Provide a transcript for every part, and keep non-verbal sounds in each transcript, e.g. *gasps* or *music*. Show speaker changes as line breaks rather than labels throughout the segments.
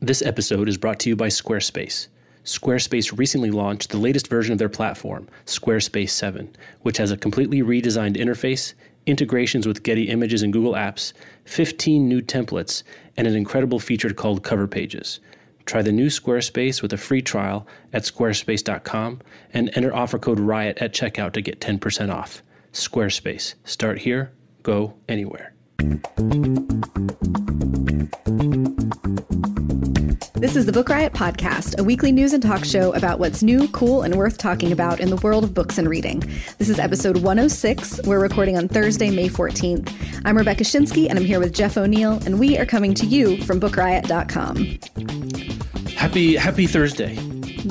This episode is brought to you by Squarespace. Squarespace recently launched the latest version of their platform, Squarespace 7, which has a completely redesigned interface, integrations with Getty Images and Google Apps, 15 new templates, and an incredible feature called Cover Pages. Try the new Squarespace with a free trial at squarespace.com and enter offer code RIOT at checkout to get 10% off. Squarespace. Start here, go anywhere.
This is the Book Riot Podcast, a weekly news and talk show about what's new, cool, and worth talking about in the world of books and reading. This is episode 106. We're recording on Thursday, May 14th. I'm Rebecca Schinsky, and I'm here with Jeff O'Neill, and we are coming to you from BookRiot.com.
Happy Happy Thursday.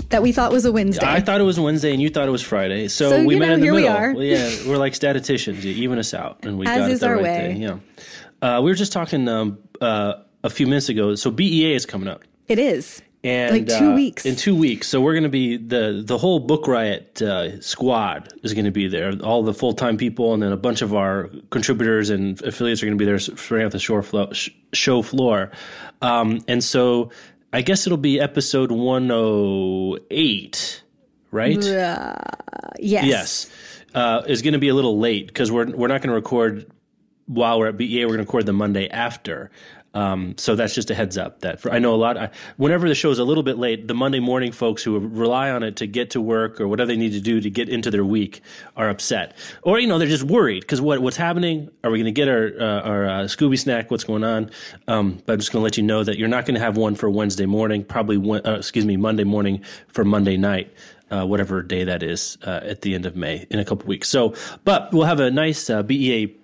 That we thought was a Wednesday.
I thought it was Wednesday and you thought it was Friday. So,
So,
we met
know,
in the
here we
middle.
are.
Well, yeah, we're like statisticians. You even us out and we
As
got
is
it the
our
right
way.
day. Yeah. Uh, we were just talking um, uh, a few minutes ago. So BEA is coming up.
It is.
And
Like two
uh,
weeks.
In two weeks. So we're going to be the the whole Book Riot uh, squad is going to be there. All the full time people, and then a bunch of our contributors and affiliates are going to be there spreading out the shore flo- sh- show floor. Um, and so I guess it'll be episode one oh eight, right?
Yes.
Yes, uh, is going to be a little late because we're we're not going to record while we're at BEA. We're going to record the Monday after. Um, so that's just a heads up that for, I know a lot. I, whenever the show is a little bit late, the Monday morning folks who rely on it to get to work or whatever they need to do to get into their week are upset, or you know they're just worried because what what's happening? Are we going to get our uh, our uh, Scooby snack? What's going on? Um, but I'm just going to let you know that you're not going to have one for Wednesday morning. Probably uh, excuse me Monday morning for Monday night uh, whatever day that is uh, at the end of May in a couple weeks. So, but we'll have a nice uh, BEA.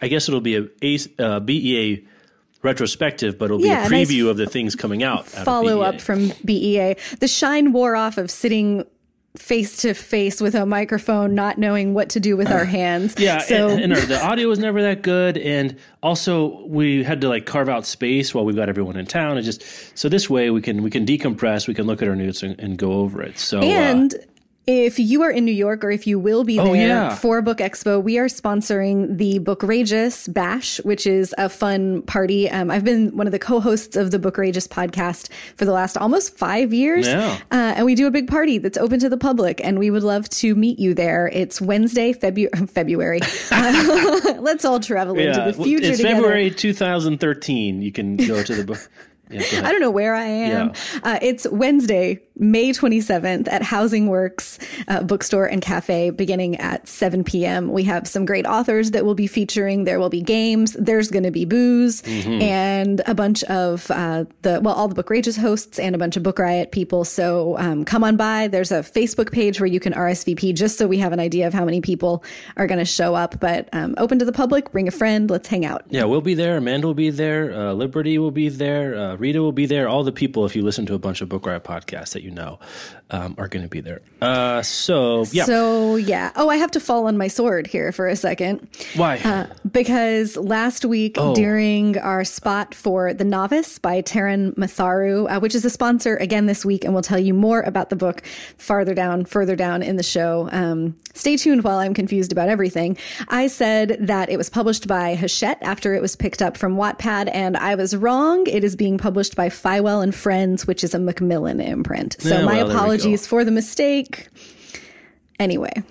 I guess it'll be a, a uh, BEA retrospective, but it'll be
Yeah,
a preview of the things coming out.
Follow up from BEA. The shine wore off of sitting face to face with a microphone, not knowing what to do with our *clears throat* hands.
Yeah,
So
and, and our, the audio was never that good, and also we had to like carve out space while we've got everyone in town, and just so this way we can we can decompress, we can look at our notes and, and go over it. So uh,
And if you are in New York or if you will be there
Oh, yeah.
for Book Expo, we are sponsoring the Bookrageous Bash, which is a fun party. Um, I've been one of the co-hosts of the Bookrageous podcast for the last almost five years.
Yeah.
Uh, and we do a big party that's open to the public, and we would love to meet you there. It's Wednesday, Febu- *laughs* February. Uh, *laughs* let's all travel into the future
it's
together.
February 2013. You can go to the book. *laughs* Yeah.
I don't know where I am. Uh, it's Wednesday, May 27th at Housing Works uh, Bookstore and Cafe beginning at 7 p.m. We have some great authors that will be featuring. There will be games. There's going to be booze
Mm-hmm.
and a bunch of uh, the, well, all the Bookrageous hosts and a bunch of Book Riot people. So um, come on by. There's a Facebook page where you can RSVP just so we have an idea of how many people are going to show up. But um, open to the public, bring a friend, let's hang out.
Yeah, we'll be there. Amanda will be there. Uh, Liberty will be there. Uh, Rita will be there. All the people, if you listen to a bunch of Book Riot podcasts that you know, um, are going to be there. Uh, so, yeah.
So yeah. Oh, I have to fall on my sword here for a second.
Why?
Uh, because last week
Oh.
during our spot for The Novice by Taran Matharu, uh, which is a sponsor again this week, and we'll tell you more about the book farther down, further down in the show. Um, stay tuned while I'm confused about everything. I said that it was published by Hachette after it was picked up from Wattpad, and I was wrong. It is being published by Feiwel and Friends, which is a Macmillan imprint. So
Yeah,
my
well, we
apologies for the mistake. Anyway,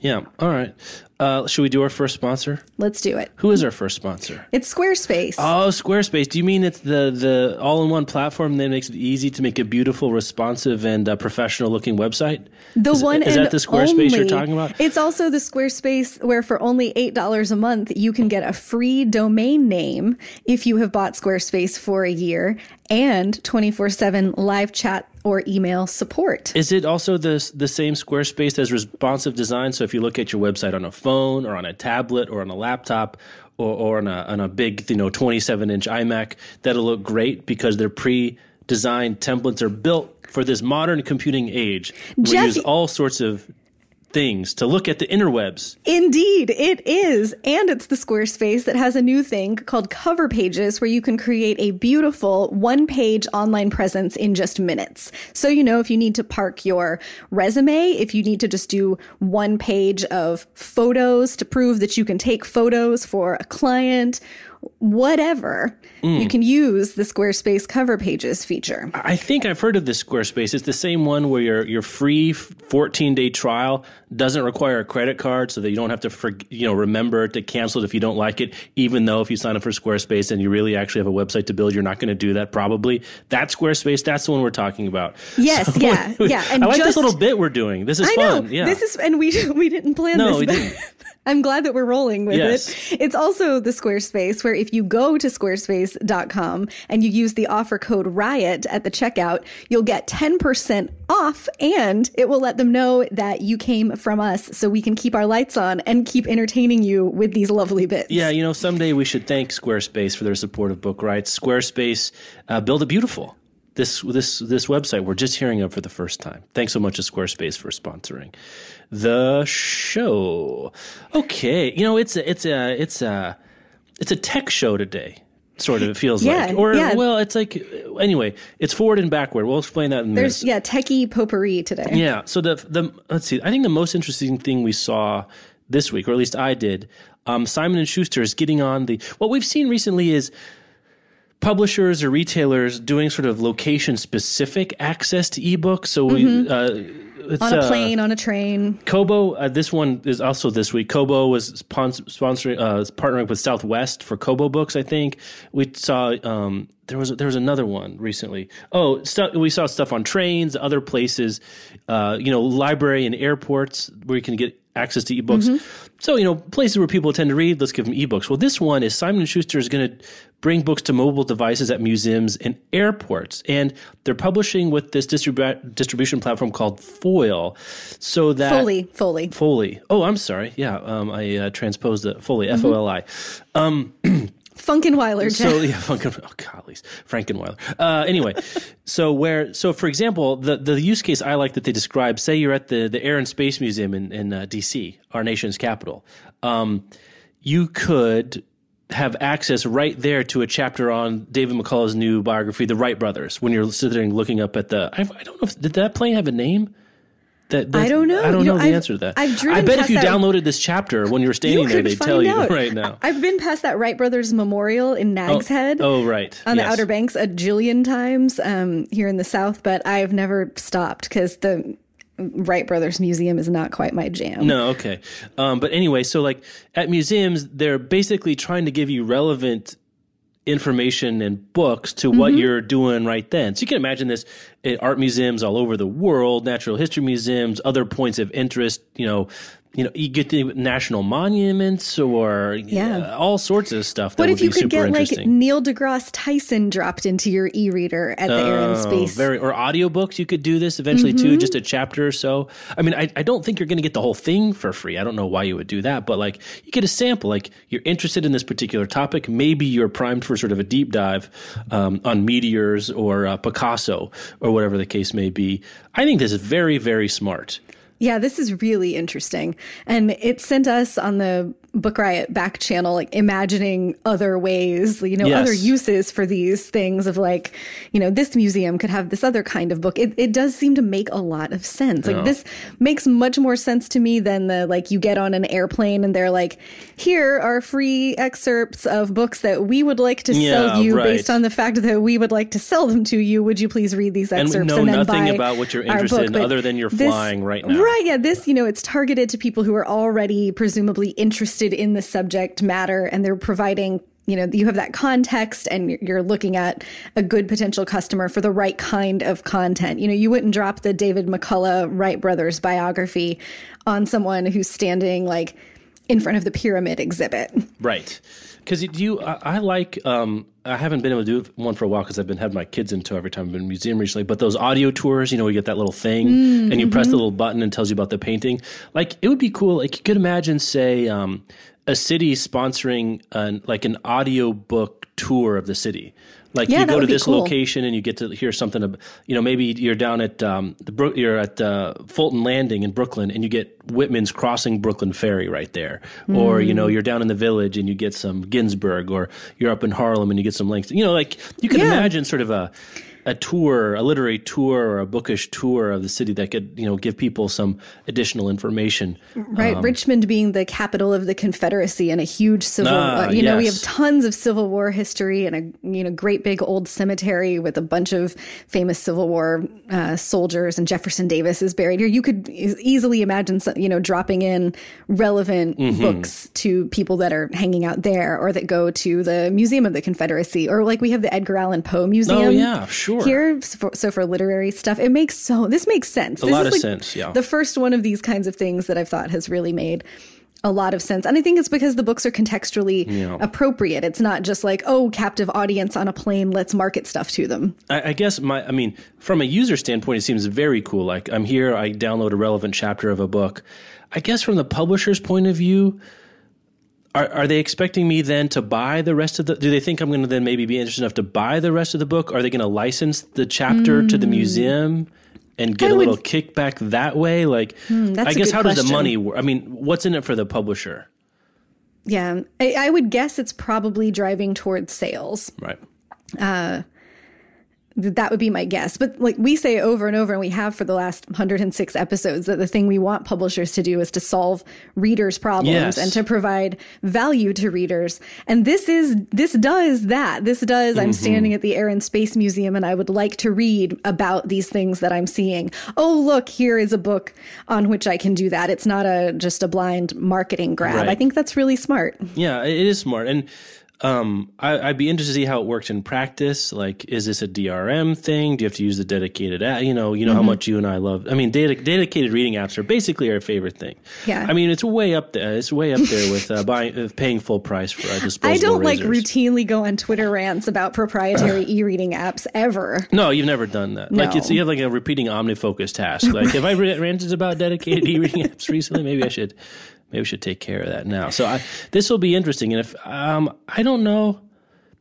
yeah. All right. Uh, should we do our first sponsor?
let's do it.
Who is our first sponsor?
It's Squarespace.
Oh, Squarespace. Do you mean it's the the all in one platform that makes it easy to make a beautiful, responsive, and uh, professional looking website?
The
is,
one
is
and
that the Squarespace you're
only-
talking about?
It's also the Squarespace where for only eight dollars a month you can get a free domain name if you have bought Squarespace for a year and twenty four seven live chat or email support.
Is it also the the same Squarespace as responsive design? So if you look at your website on a phone or on a tablet or on a laptop or, or on a on a big you know 27 inch iMac, that'll look great because their pre-designed templates are built for this modern computing age. We
Jeff-
use all sorts of things to look at the interwebs.
Indeed, it is. And it's the Squarespace that has a new thing called cover pages where you can create a beautiful one page online presence in just minutes. So, you know, if you need to park your resume, if you need to just do one page of photos to prove that you can take photos for a client, whatever, you mm. can use the Squarespace cover pages feature.
I think I've heard of this Squarespace. It's the same one where your your free 14 day trial doesn't require a credit card, so that you don't have to for, you know remember to cancel it if you don't like it. Even though if you sign up for Squarespace and you really actually have a website to build, you're not going to do that probably. That Squarespace, that's the one we're talking about.
Yes, *laughs* yeah, *laughs* yeah.
I like this little bit we're doing. This is
I
fun.
know
Yeah.
this is, and we *laughs* we didn't plan
No,
this.
we
but
didn't.
I'm glad that we're rolling with
Yes.
it. It's also the Squarespace where if you go to squarespace.com and you use the offer code RIOT at the checkout, you'll get 10% off and it will let them know that you came from us so we can keep our lights on and keep entertaining you with these lovely bits.
Yeah, you know, someday we should thank Squarespace for their support of Book Riot. Squarespace, uh, build a beautiful. This this this website we're just hearing of for the first time. Thanks so much to Squarespace for sponsoring the show. Okay, you know it's a it's a it's a it's a tech show today. Sort of, it feels
Yeah,
like, or
yeah.
well, it's like anyway, it's forward and backward. We'll explain that in
There's,
minutes.
yeah, techie potpourri today.
Yeah. So the the let's see. I think the most interesting thing we saw this week, or at least I did, um, Simon and Schuster is getting on the. What we've seen recently is publishers or retailers doing sort of location specific access to ebooks. So we. Uh, it's,
On a
uh,
plane, on a train.
Kobo, uh, this one is also this week. Kobo was spons- sponsoring, uh, partnering with Southwest for Kobo books. I think we saw um, there was there was another one recently. Oh, stu- we saw stuff on trains, other places, uh, you know, library and airports where you can get access to ebooks. So you know, places where people tend to read, let's give them ebooks. Well, this one is Simon Schuster is going to bring books to mobile devices at museums and airports, and they're publishing with this distribu- distribution platform called Foil, so that
Foley, Foley.
Foley. Oh, I'm sorry. Yeah, um, I uh, transposed the Foley. F O L I. *clears throat*
Funkenweiler.
So yeah, Funkin, oh gollies, Frankenweiler. Uh, anyway, *laughs* so where so for example, the the use case I like that they describe. Say you're at the the Air and Space Museum in in uh, D.C., our nation's capital. Um, you could have access right there to a chapter on David McCullough's new biography, The Wright Brothers. When you're sitting looking up at the, I, I don't know if did that plane have a name. That,
I don't know.
I don't
You
know
know,
the
I've-
answer to that.
I've
I bet if you downloaded this chapter when you were standing there, they'd tell you right now.
I've been past that Wright Brothers Memorial in Nags Head.
Oh, right.
on the Outer Banks a jillion times um, here in the South, but I've never stopped because the Wright Brothers Museum is not quite my jam.
No, okay. Um, but anyway, so like at museums, they're basically trying to give you relevant information and books to what
Mm-hmm.
you're doing right then. So you can imagine this at art museums all over the world, natural history museums, other points of interest, you know, you know, you get the national monuments or
Yeah.
uh, all sorts of stuff that
What if you could get like. Neil deGrasse Tyson dropped into your e-reader at the Air and
Oh,
Space?
very or audiobooks you could do this eventually too just a chapter or so i mean I, I don't think you're going to get the whole thing for free i don't know why you would do that but like you get a sample like you're interested in this particular topic maybe you're primed for sort of a deep dive um, on meteors or uh, picasso or whatever the case may be i think this is very very smart
Yeah, this is really interesting. And it sent us on the Book Riot back channel, like imagining other ways, you know,
Yes.
other uses for these things of like, you know, this museum could have this other kind of book. It, it does seem to make a lot of sense. Like this makes much more sense to me than the like you get on an airplane and they're like, here are free excerpts of books that we would like to
Yeah,
sell you
right.
based on the fact that we would like to sell them to you. Would you please read these
and
excerpts
we know
and, then
nothing
buy
about what you're interested in other than you're
this-
flying right now
Right, yeah. This, you know, it's targeted to people who are already presumably interested in the subject matter and they're providing, you know, you have that context and you're- you're looking at a good potential customer for the right kind of content. You know, you wouldn't drop the David McCullough Wright brothers biography on someone who's standing like in front of the pyramid exhibit.
Right. Because you, I, I like. Um, I haven't been able to do one for a while because I've been having my kids into every time I've been in a museum recently. But those audio tours, you know, you get that little thing and you press the little button and tells you about the painting. Like it would be cool. Like you could imagine, say, um, a city sponsoring an like an audio book tour of the city. Like
Yeah,
you go to this
cool.
location and you get to hear something. Ab- you know, maybe you're down at um, the Brook, you're at uh, Fulton Landing in Brooklyn, and you get Whitman's Crossing Brooklyn Ferry right there. Or you know,
Mm.
you're down in the Village and you get some Ginsberg, or you're up in Harlem and you get some Langston. You know, like you can
Yeah.
imagine sort of a a tour, a literary tour or a bookish tour of the city that could, you know, give people some additional information.
Right, Richmond being the capital of the Confederacy and a huge civil,
Ah,
uh, you know, we have tons of Civil War history and a you know great big old cemetery with a bunch of famous Civil War uh, soldiers, and Jefferson Davis is buried here. You could easily imagine, some, you know, dropping in relevant
Mm-hmm.
books to people that are hanging out there or that go to the Museum of the Confederacy, or like we have the Edgar Allan Poe Museum.
Oh, yeah, sure.
Here, so for, so for literary stuff, it makes so this makes sense. A
lot of sense, yeah.
The first one of these kinds of things that I've thought has really made a lot of sense. And I think it's because the books are contextually appropriate. It's not just like, oh, captive audience on a plane, let's market stuff to them.
I, I guess my, I mean, from a user standpoint, it seems very cool. Like I'm here, I download a relevant chapter of a book. I guess from the publisher's point of view, are, are they expecting me then to buy the rest of the? Do they think I'm going to then maybe be interested enough to buy the rest of the book? Are they going to license the chapter to the museum and get
Hmm. I
a
would- Hmm,
little kickback that way? Like,
that's
I guess how does the money work? I mean, what's in it for the publisher?
Yeah. I, I would guess it's probably driving towards sales.
Right.
That would be my guess. But like we say over and over, and we have for the last 106 episodes, that the thing we want publishers to do is to solve readers' problems
Yes.
and to provide value to readers. And this is this does that. This does. I'm mm-hmm. standing at the Air and Space Museum, and I would like to read about these things that I'm seeing. Oh, look, here is a book on which I can do that. It's not a just a blind marketing grab.
Right.
I think that's really smart.
Yeah, it is smart, and um, I, I'd be interested to see how it works in practice. Like, is this a DRM thing? Do you have to use the dedicated app? You know, you know how much you and I love. I mean, ded- dedicated reading apps are basically our favorite thing.
Yeah.
I mean, it's way up there. It's way up there with *laughs* uh, buying, uh, paying full price for uh, disposable.
I don't like routinely go on Twitter rants about proprietary *laughs* e-reading apps ever.
No, you've never done that. Like it's you have like a repeating OmniFocus task. Like, have I *laughs* ranted about dedicated e-reading apps recently? Maybe I should. Maybe we should take care of that now. So I, this will be interesting. And if um, I don't know.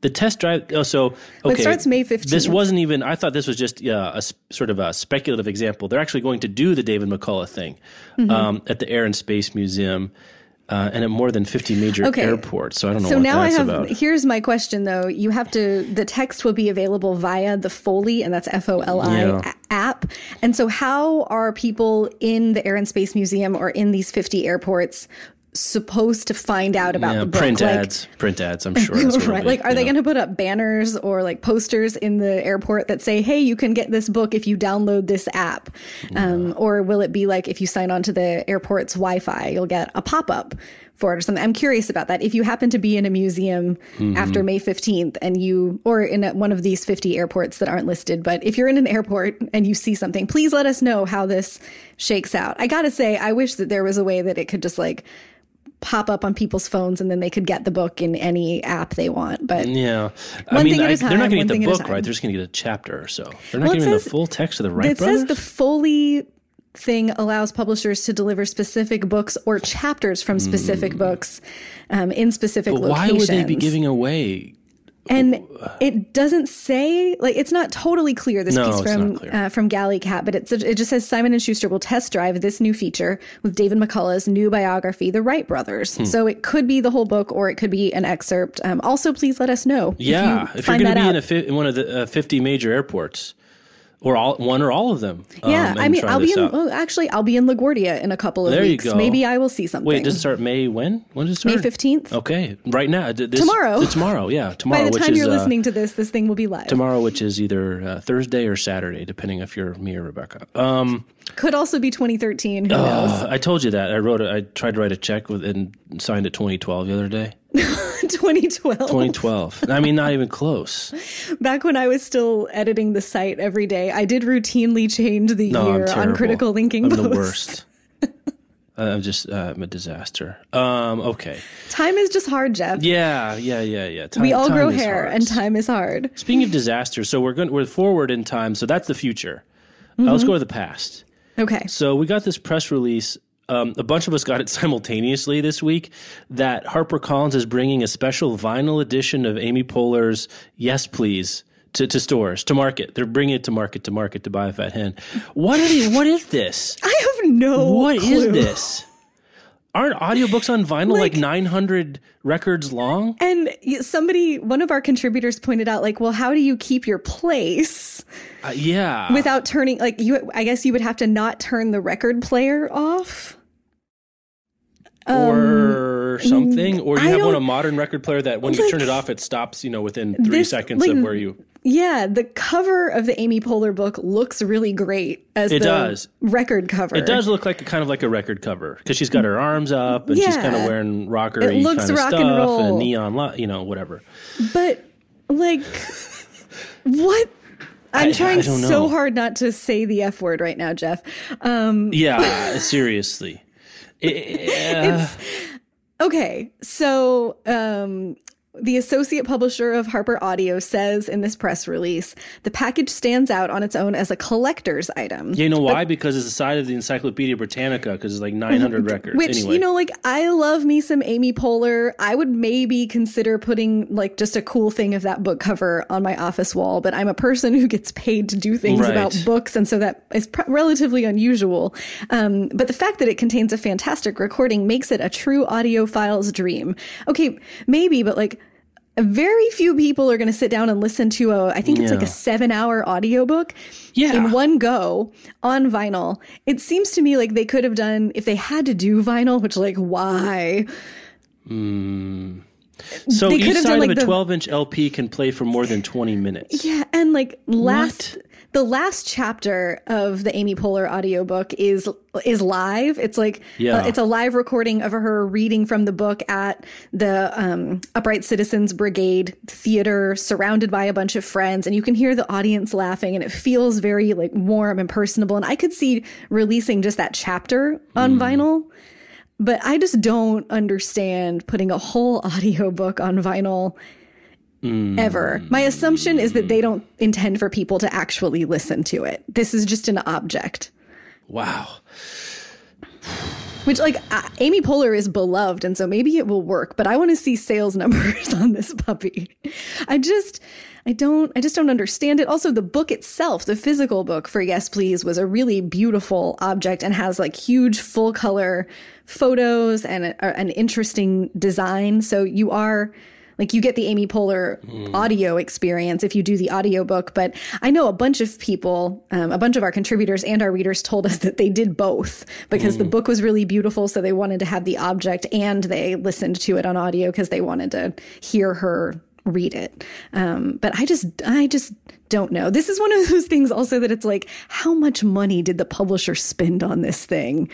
The test drive. Oh, so okay.
starts May 15th.
This wasn't even. I thought this was just uh, a sort of a speculative example. They're actually going to do the David McCullough thing
Mm-hmm.
um, at the Air and Space Museum, uh, and at more than fifty major
Okay.
airports. So I don't know
So now I have
about.
here's my question though. You have to the text will be available via the Foley and that's F O L I
Yeah.
app. And so how are people in the Air and Space Museum or in these 50 airports supposed to find out about
Yeah,
the book?
print
Like-
ads, print ads. I'm sure. *laughs*
Right. Like, are they going to put up banners or like posters in the airport that say, hey, you can get this book if you download this app? Um, or will it be like if you sign on to the airport's Wi Fi, you'll get a pop up for it or something? I'm curious about that. If you happen to be in a museum
Mm-hmm.
after May 15th and you, or in a, one of these 50 airports that aren't listed, but if you're in an airport and you see something, please let us know how this shakes out. I got to say, I wish that there was a way that it could just like, pop up on people's phones and then they could get the book in any app they want. But
Yeah, I mean, I,
a
they're not
time,
going to get the book right. They're just going to get a chapter or so. They're not
Well,
giving the full text of the Wright
it
brothers.
says the Foley thing allows publishers to deliver specific books or chapters from specific books um, in specific
but why would they be giving away?
And it doesn't say like it's not totally clear this
No,
piece from uh, from Galley Cat, but it's it just says Simon and Schuster will test drive this new feature with David McCullough's new biography, The Wright Brothers.
Hmm.
So it could be the whole book or it could be an excerpt. Um, also, please let us know.
Yeah,
if, you find
going to be
out.
in, a fi- one of the uh, 50 major airports, or all one or all of them. um,
Yeah,
and
I mean, I'll be in. Well, actually, I'll be in LaGuardia in a couple of
There you
weeks.
go.
Maybe I will see something.
Wait, does it start May when? When does it start?
May fifteenth.
Okay, right now. This,
Tomorrow.
Tomorrow. Yeah, *laughs* tomorrow.
By the time
is,
you're
uh,
listening to this, this thing will be live.
tomorrow, which is either uh, Thursday or Saturday, depending if you're me or Rebecca. Um,
Could also be 2013. Who knows?
uh, I told you that I wrote. A, I tried to write a check with and signed it 2012 the other day. *laughs*
2012.
2012. I mean, not even close. *laughs*
Back when I was still editing the site every day, I did routinely change the
No,
year on critical linking
I'm
posts.
the worst. *laughs* I'm just uh, I'm a disaster. Um, okay.
Time is just hard, Jeff.
Yeah, yeah, yeah, yeah. Time,
we all grow hair,
hard.
and time is hard.
Speaking of disasters, so we're going we're forward in time. So that's the future. Uh, let's
Mm-hmm.
go to the past.
Okay.
So we got this press release. Um, a bunch of us got it *laughs* simultaneously this week. That HarperCollins is bringing a special vinyl edition of Amy Poehler's "Yes Please" to, to stores to market. They're bringing it to market to market to buy a fat hen. What are they? What is this? *laughs*
I have no
What is
clue.
this? Aren't audiobooks on vinyl like, like 900 records long?
And somebody, one of our contributors pointed out, like, well, how do you keep your place?
Uh, yeah.
Without turning, like, you, I guess you would have to not turn the record player off.
Or um, something, or you I have one a modern record player that when like, you turn it off, it stops. You know, within three this, seconds like, of where you
yeah, the cover of the Amy Poehler book looks really great as it the does. record cover.
It does look like a, kind of like a record cover because she's got her arms up and yeah. she's kind of wearing rocker kind of stuff and, and neon, you know, whatever.
But like, what? I'm trying so hard not to say the F word right now, Jeff. Um,
yeah, *laughs* seriously. *laughs*
It, uh, okay, so um, the associate publisher of Harper Audio says in this press release the package stands out on its own as a collector's item.
You know why? But, because it's the side of the Encyclopedia Britannica because it's like *laughs* 900 records.
Which,
anyway.
you know, like I love me some Amy Poehler. I would maybe consider putting like just a cool thing of that book cover on my office wall, but I'm a person who gets paid to do things right. about books. And so that is pr- relatively unusual. Um, but the fact that it contains a fantastic recording makes it a true audiophile's dream. Okay, maybe, but like, very few people are going to sit down and listen to a i think it's yeah. like a seven hour audiobook yeah. in one go on vinyl it seems to me like they could have done if they had to do vinyl which like why
mm. so they each side done, like, of a 12 inch lp can play for more than 20 minutes
yeah and like last? The last chapter of the Amy Poehler audiobook is is live. It's like yeah. uh, it's a live recording of her reading from the book at the um, Upright Citizens Brigade theater, surrounded by a bunch of friends, and you can hear the audience laughing, and it feels very like warm and personable. And I could see releasing just that chapter on mm. vinyl. But I just don't understand putting a whole *laughs* audiobook on vinyl Mm. Ever. My assumption is that they don't intend for people to actually listen to it. This is just an object.
Wow.
Which, like, uh, Amy Poehler is beloved, and so maybe it will work, but I want to see sales *laughs* numbers on this puppy. I just. I don't I just don't understand it. Also the book itself, the physical book for Yes Please was a really beautiful object and has like huge full color photos and a, an interesting design. So you are like you get the Amy Poehler mm. audio experience if you do the audiobook. But I know a bunch of people, um, a bunch of our contributors and our readers told us that they did both because mm. the book was really beautiful. So they wanted to have the object and they listened to it on audio because they wanted to hear her read it. Um, but I just, I just don't know. This is one of those things also that it's like, how much money did the publisher spend on this thing?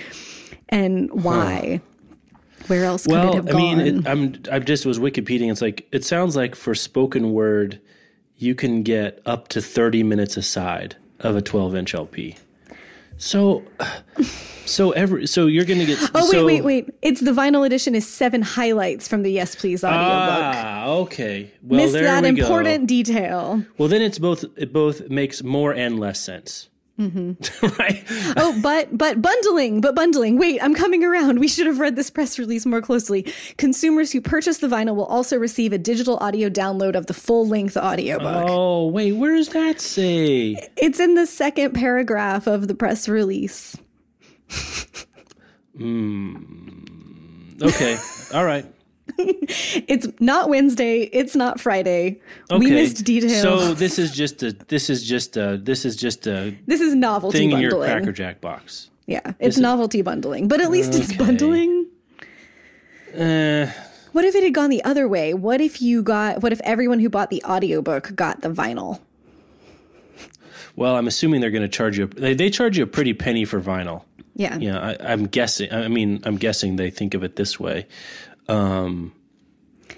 And why? Huh. Where else well, could it have gone? I mean, it,
I'm I just was Wikipedia. It's like it sounds like for spoken word, you can get up to 30 minutes aside of a 12 inch LP. So, *sighs* so every so you're gonna get.
Oh
so,
wait, wait, wait! It's the vinyl edition is seven highlights from the Yes Please audiobook.
Ah, okay. Well,
Missed there that we important go. detail.
Well, then it's both. It both makes more and less sense.
Mm-hmm. *laughs* right. oh, but but bundling, but bundling. Wait, I'm coming around. We should have read this press release more closely. Consumers who purchase the vinyl will also receive a digital audio download of the full length audiobook.
Oh, wait, where does that say?
It's in the second paragraph of the press release.
Hmm. Okay. All right. *laughs*
it's not Wednesday. It's not Friday. Okay. We missed details.
So this is just a. This is just a. This is just a. *laughs*
This is novelty
thing
bundling.
in your Cracker Jack box.
Yeah, it's novelty it? bundling, but at least okay. it's bundling.
Uh,
what if it had gone the other way? What if you got? What if everyone who bought the audiobook got the vinyl?
Well, I'm assuming they're going to charge you. They, they charge you a pretty penny for vinyl.
Yeah.
Yeah, I, I'm guessing. I mean, I'm guessing they think of it this way. Um,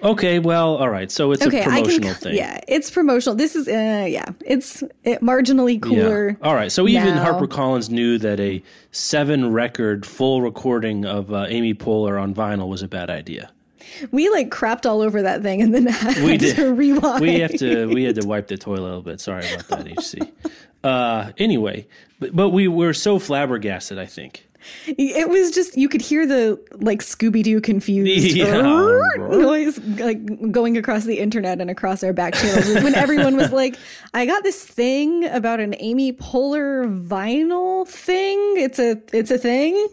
okay, well, all right. So it's okay, a promotional can, thing.
Yeah, it's promotional. This is, uh, yeah, it's it, marginally cooler.
Yeah. All right. So even HarperCollins knew that a seven record full recording of uh, Amy Poehler on vinyl was a bad idea.
We like crapped all over that thing and then *laughs* had we did. to rewind.
We have to. We had to wipe the toilet a little bit. Sorry about that, HC. *laughs* Uh, anyway, but, but we were so flabbergasted. I think
it was just you could hear the like Scooby Doo confused *laughs* yeah. *laughs* noise like going across the internet and across our back channels when everyone was like, "I got this thing about an Amy Poehler vinyl thing. It's a it's a thing."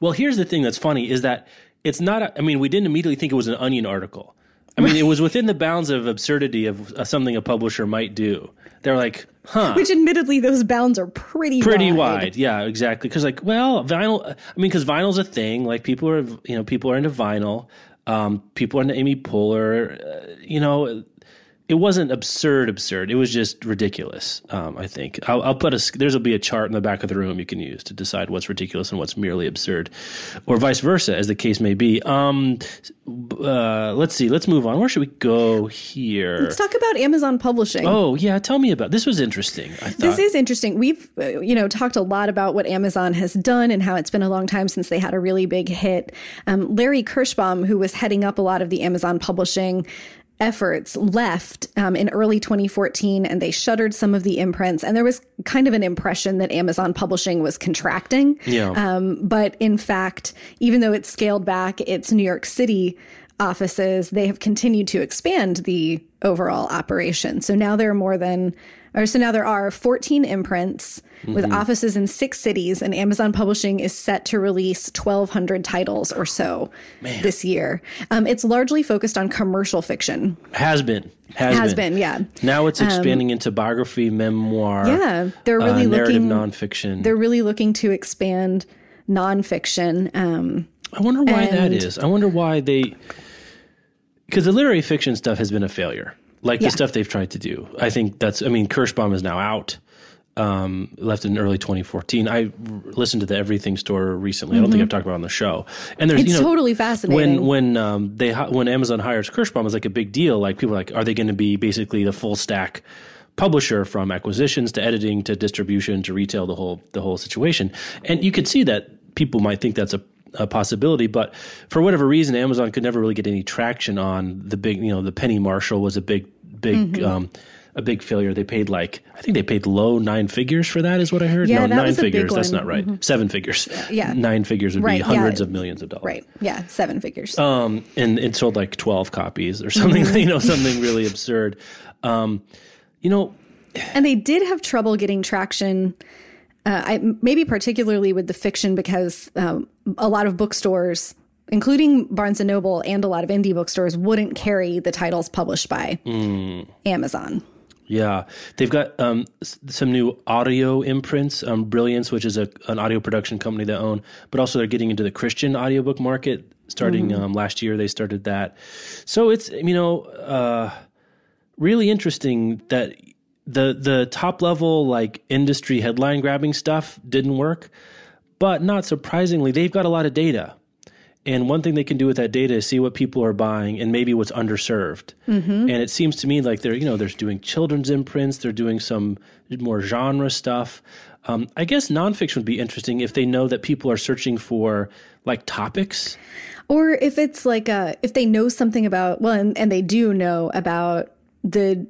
Well, here's the thing that's funny is that it's not. A, I mean, we didn't immediately think it was an Onion article. I mean, it was within the bounds of absurdity of uh, something a publisher might do. They're like, huh.
Which, admittedly, those bounds are pretty
pretty
wide.
wide. Yeah, exactly. Because like, well, vinyl. I mean, because vinyl's a thing. Like people are, you know, people are into vinyl. Um, people are into Amy Poehler. Uh, you know, it wasn't absurd, absurd. It was just ridiculous. Um, I think I'll, I'll put a there's will be a chart in the back of the room you can use to decide what's ridiculous and what's merely absurd, or vice versa, as the case may be. Um, uh, let's see. Let's move on. Where should we go here?
Let's talk about Amazon publishing.
Oh yeah, tell me about this. Was interesting. I thought.
This is interesting. We've uh, you know talked a lot about what Amazon has done and how it's been a long time since they had a really big hit. Um, Larry Kirshbaum, who was heading up a lot of the Amazon publishing efforts left um, in early 2014 and they shuttered some of the imprints. And there was kind of an impression that amazon publishing was contracting.
Yeah.
um, but in fact even though it's scaled back its new york city offices they have continued to expand the overall operation. So now there are more than or so now there are 14 imprints with offices in six cities and amazon publishing is set to release 1200 titles or so this year um, it's largely focused on commercial fiction
Has been. Has,
has been, yeah
Now it's expanding into biography, memoir.
yeah they're really
uh, narrative
looking
nonfiction.
they're really looking to expand nonfiction um,
I wonder why that
and-
is. I wonder why they. Because the literary fiction stuff has been a failure. Like
Yeah.
the stuff they've tried to do. I think that's. I mean, Kirshbaum is now out. Um, left in early 2014. I r- listened to the Everything Store recently. I don't think I've talked about it on the show. And there's
Mm-hmm. It's
you know
totally fascinating.
when when um, they when Amazon hires Kirshbaum is like a big deal. Like people are like, are they going to be basically the full stack publisher from acquisitions to editing to distribution to retail, the whole the whole situation? And you could see that people might think that's a a possibility, but for whatever reason, Amazon could never really get any traction on the big. You know, the Penny Marshall was a big, big,
Mm-hmm.
um, a big failure. They paid like I think they paid low nine figures for that. Is what I heard.
Yeah,
no,
that
nine
was a big
figures. That's
one. Mm-hmm.
not right. Seven figures.
yeah.
nine figures would
Right,
be
yeah.
hundreds of millions of dollars
right yeah seven figures
um, and it sold like 12 copies or something,
Mm-hmm. *laughs*
you know, something really absurd. Um, you know,
and they did have trouble getting traction uh, I, maybe particularly with the fiction because um, a lot of bookstores including barnes and noble and a lot of indie bookstores wouldn't carry the titles published by
Hmm.
amazon
yeah, they've got um, s- some new audio imprints, um, Brilliance, which is a, an audio production company they own, but also they're getting into the Christian audiobook market. Starting um, last year, they started that. So it's, you know, uh, really interesting that the the top level like industry headline grabbing stuff didn't work, but not surprisingly, they've got a lot of data. And one thing they can do with that data is see what people are buying and maybe what's underserved. And it seems to me like they're, you know, they're doing children's imprints, they're doing some more genre stuff. Um, I guess nonfiction would be interesting if they know that people are searching for like topics.
or if it's like a if they know something about well and, and they do know about the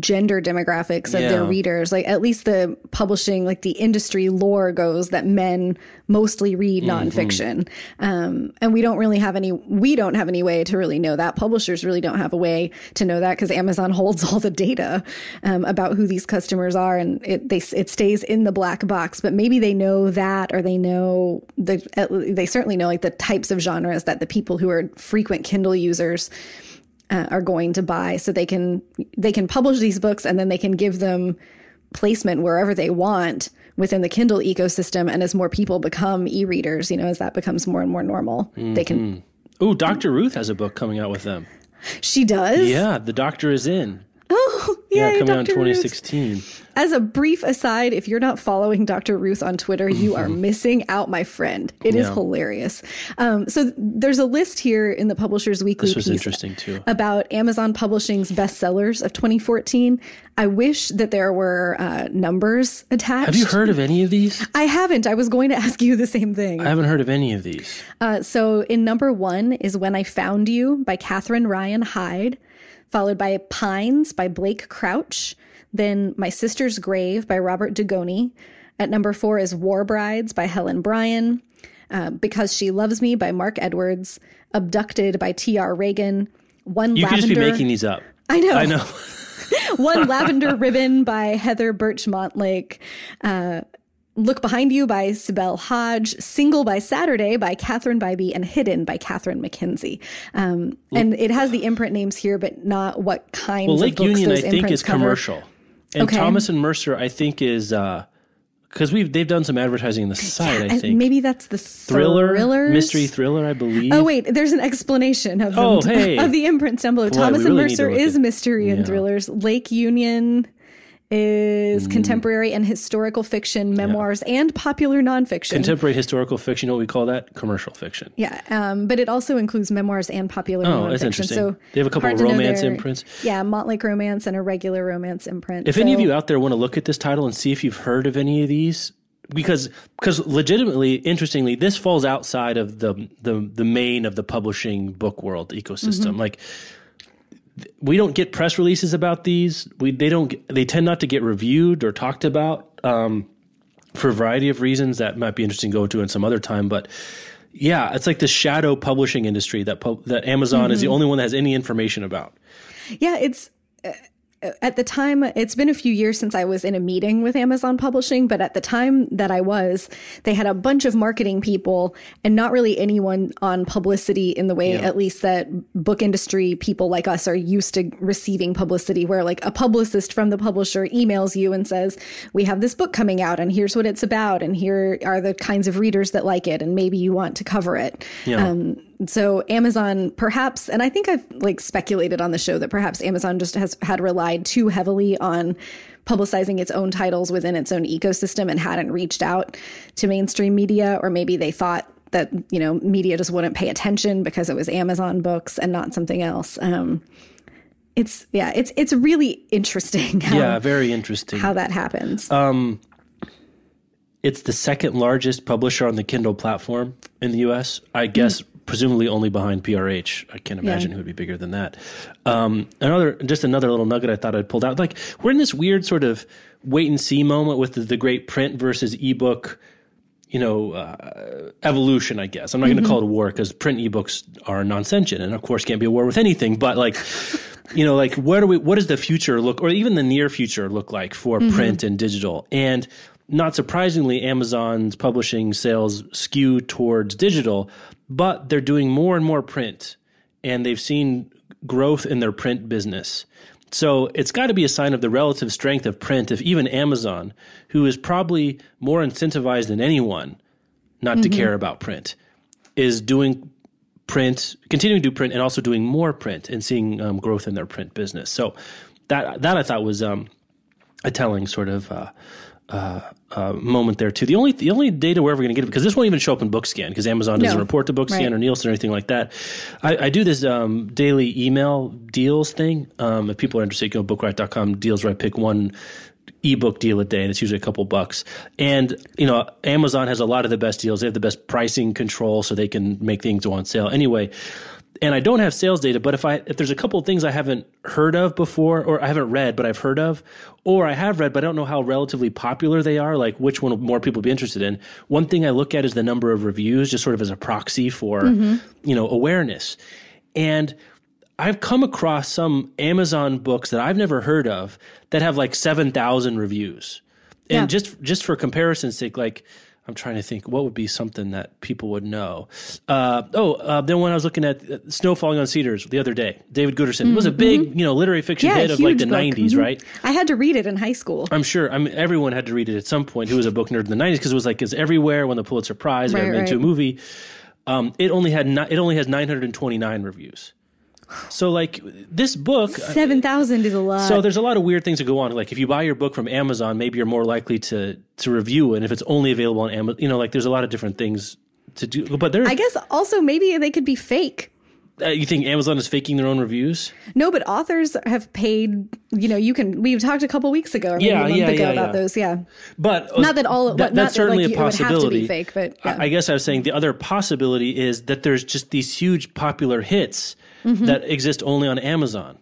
gender demographics of their readers. Like at least the publishing like the industry lore goes that men mostly read
Mm-hmm.
nonfiction. Um, and we don't really have any we don't have any way to really know that. Publishers really don't have a way to know that because amazon *laughs* holds all the data um, about who these customers are and it they it stays in the black box. But maybe they know that or they know the they certainly know like the types of genres that the people who are frequent kindle users uh, are going to buy so they can they can publish these books and then they can give them placement wherever they want within the Kindle ecosystem and as more people become e-readers you know as that becomes more and more normal they can
Oh, Dr. Ruth has a book coming out with them.
she does
Yeah, The Doctor is in. *laughs*
oh
Yeah,
yay,
coming out in
Dr. Ruth.
2016.
as a brief aside if you're not following Dr. Ruth on Twitter you are missing out my friend It is
Yeah.
hilarious um, so there's a list here in the Publishers Weekly
This was
piece
interesting too.
about Amazon Publishing's bestsellers of 2014. I wish that there were uh, numbers attached.
Have you heard of any of these?
I haven't. I was going to ask you the same thing.
I haven't heard of any of these.
Uh, so, in number one is When I Found You by Catherine Ryan Hyde, followed by Pines by Blake Crouch, then My Sister's Grave by Robert Dugoni. At number four is War Brides by Helen Bryan, uh, Because She Loves Me by Mark Edwards, Abducted by T.R. Reagan, One
You could
Lavender.
just be making these up.
I know.
I know. *laughs*
One Lavender Ribbon by Heather Burch Montlake. Uh, Look Behind You by Sibel Hodge, Single by Saturday by Catherine Bybee, and Hidden by Catherine McKenzie. Um, and it has the imprint names here, but not what kinds
Well,
of
Lake
books
Union, I
those
think, is
cover.
commercial, and
Okay.
Thomas and Mercer, I think, is because we've they've done some advertising on the site. I think
maybe that's the
thriller,
thrillers?
mystery thriller, I believe.
Oh wait, there's an explanation of them,
Oh, *laughs* hey.
of the imprints down below. Thomas
we
and
really
Mercer is mystery and
Yeah.
thrillers. Lake Union is
Mm.
contemporary and historical fiction, memoirs, and popular nonfiction.
contemporary historical fiction. You know what we call that? Commercial fiction.
yeah, um, but it also includes memoirs and popular
Oh,
nonfiction.
that's interesting.
So
They have a couple of romance imprints.
Yeah, Montlake Romance and a regular romance imprint.
If any of you out there want to look at this title and see if you've heard of any of these, because because legitimately, interestingly, this falls outside of the the the main of the publishing book world ecosystem. Like th- we don't get press releases about these. We they don't they tend not to get reviewed or talked about um, for a variety of reasons that might be interesting to go into in some other time. But yeah, it's like the shadow publishing industry that that Amazon is the only one that has any information about.
Yeah, it's uh, at the time it's been a few years since I was in a meeting with Amazon Publishing, but at the time that I was, they had a bunch of marketing people and not really anyone on publicity in the way at least that book industry people like us are used to receiving publicity where like a publicist from the publisher emails you and says, "We have this book coming out and here's what it's about and here are the kinds of readers that like it and maybe you want to cover it."
Yeah.
Um, so Amazon perhaps, and I think I've like speculated on the show that perhaps Amazon just has had relied too heavily on publicizing its own titles within its own ecosystem and hadn't reached out to mainstream media, or maybe they thought that you know media just wouldn't pay attention because it was Amazon books and not something else. Um, it's yeah, it's it's really interesting *laughs* how
Yeah, very interesting.
how that happens.
It's the second largest publisher on the Kindle platform in the US. I guess presumably only behind PRH. I can't imagine who would be bigger than that. Um, another just another little nugget I thought I'd pulled out. Like we're in this weird sort of wait and see moment with the, the great print versus ebook you know, uh, evolution, I guess. I'm not going to call it a war because print ebooks are non-sentient and of course can't be a war with anything, but like, you know, like where do we, what does the future look, or even the near future look like for print and digital? And not surprisingly, Amazon's publishing sales skew towards digital, but they're doing more and more print and they've seen growth in their print business. So it's got to be a sign of the relative strength of print if even Amazon, who is probably more incentivized than anyone not to care about print, is doing print, continuing to do print, and also doing more print and seeing um, growth in their print business. So that that I thought was um, a telling sort of uh, uh, uh, moment there too. The only the only data we're ever going to get because this won't even show up in BookScan because Amazon doesn't
No.
report to BookScan
Right.
or Nielsen or anything like that. I, I do this um, daily email deals thing. Um, if people are interested, go to bookriot.com deals where I pick one ebook deal a day and it's usually a couple bucks and you know amazon has a lot of the best deals they have the best pricing control so they can make things go on sale anyway and i don't have sales data but if i if there's a couple of things i haven't heard of before or i haven't read but i've heard of or i have read but i don't know how relatively popular they are like which one more people be interested in one thing i look at is the number of reviews just sort of as a proxy for mm-hmm. you know awareness and I've come across some Amazon books that I've never heard of that have like 7,000 reviews. And
Yeah.
just just for comparison's sake, like I'm trying to think what would be something that people would know. Uh, oh, uh, then when I was looking at uh, Snow Falling on Cedars the other day, David Guterson it was a big, you know, literary fiction
Mm-hmm. yeah,
hit of like the
book.
90s,
Mhm.
right?
I had to read it in high school.
I'm sure. I mean, everyone had to read it at some point. Who was a book nerd in the '90s because it was like it's everywhere. When the Pulitzer Prize got
Right,
into a movie, um, it only had ni- it only has 929 reviews. So like this book, uh,
Seven thousand is a lot.
so there's a lot of weird things that go on. Like if you buy your book from Amazon, maybe you're more likely to to review it. And if it's only available on Amazon, you know, like there's a lot of different things to do. But there,
I guess also maybe they could be fake.
uh, you think Amazon is faking their own reviews?
No, but authors have paid. You know, you can. We talked a couple weeks ago or maybe
Yeah,
a month
yeah,
ago
yeah,
about
yeah.
those. Yeah,
But
Not that all-
that,
not
that's
that,
certainly
like,
a
it would have to be
possibility.
fake, but, yeah.
I, I guess I was saying the other possibility is that there's just these huge popular hits that exist only on Amazon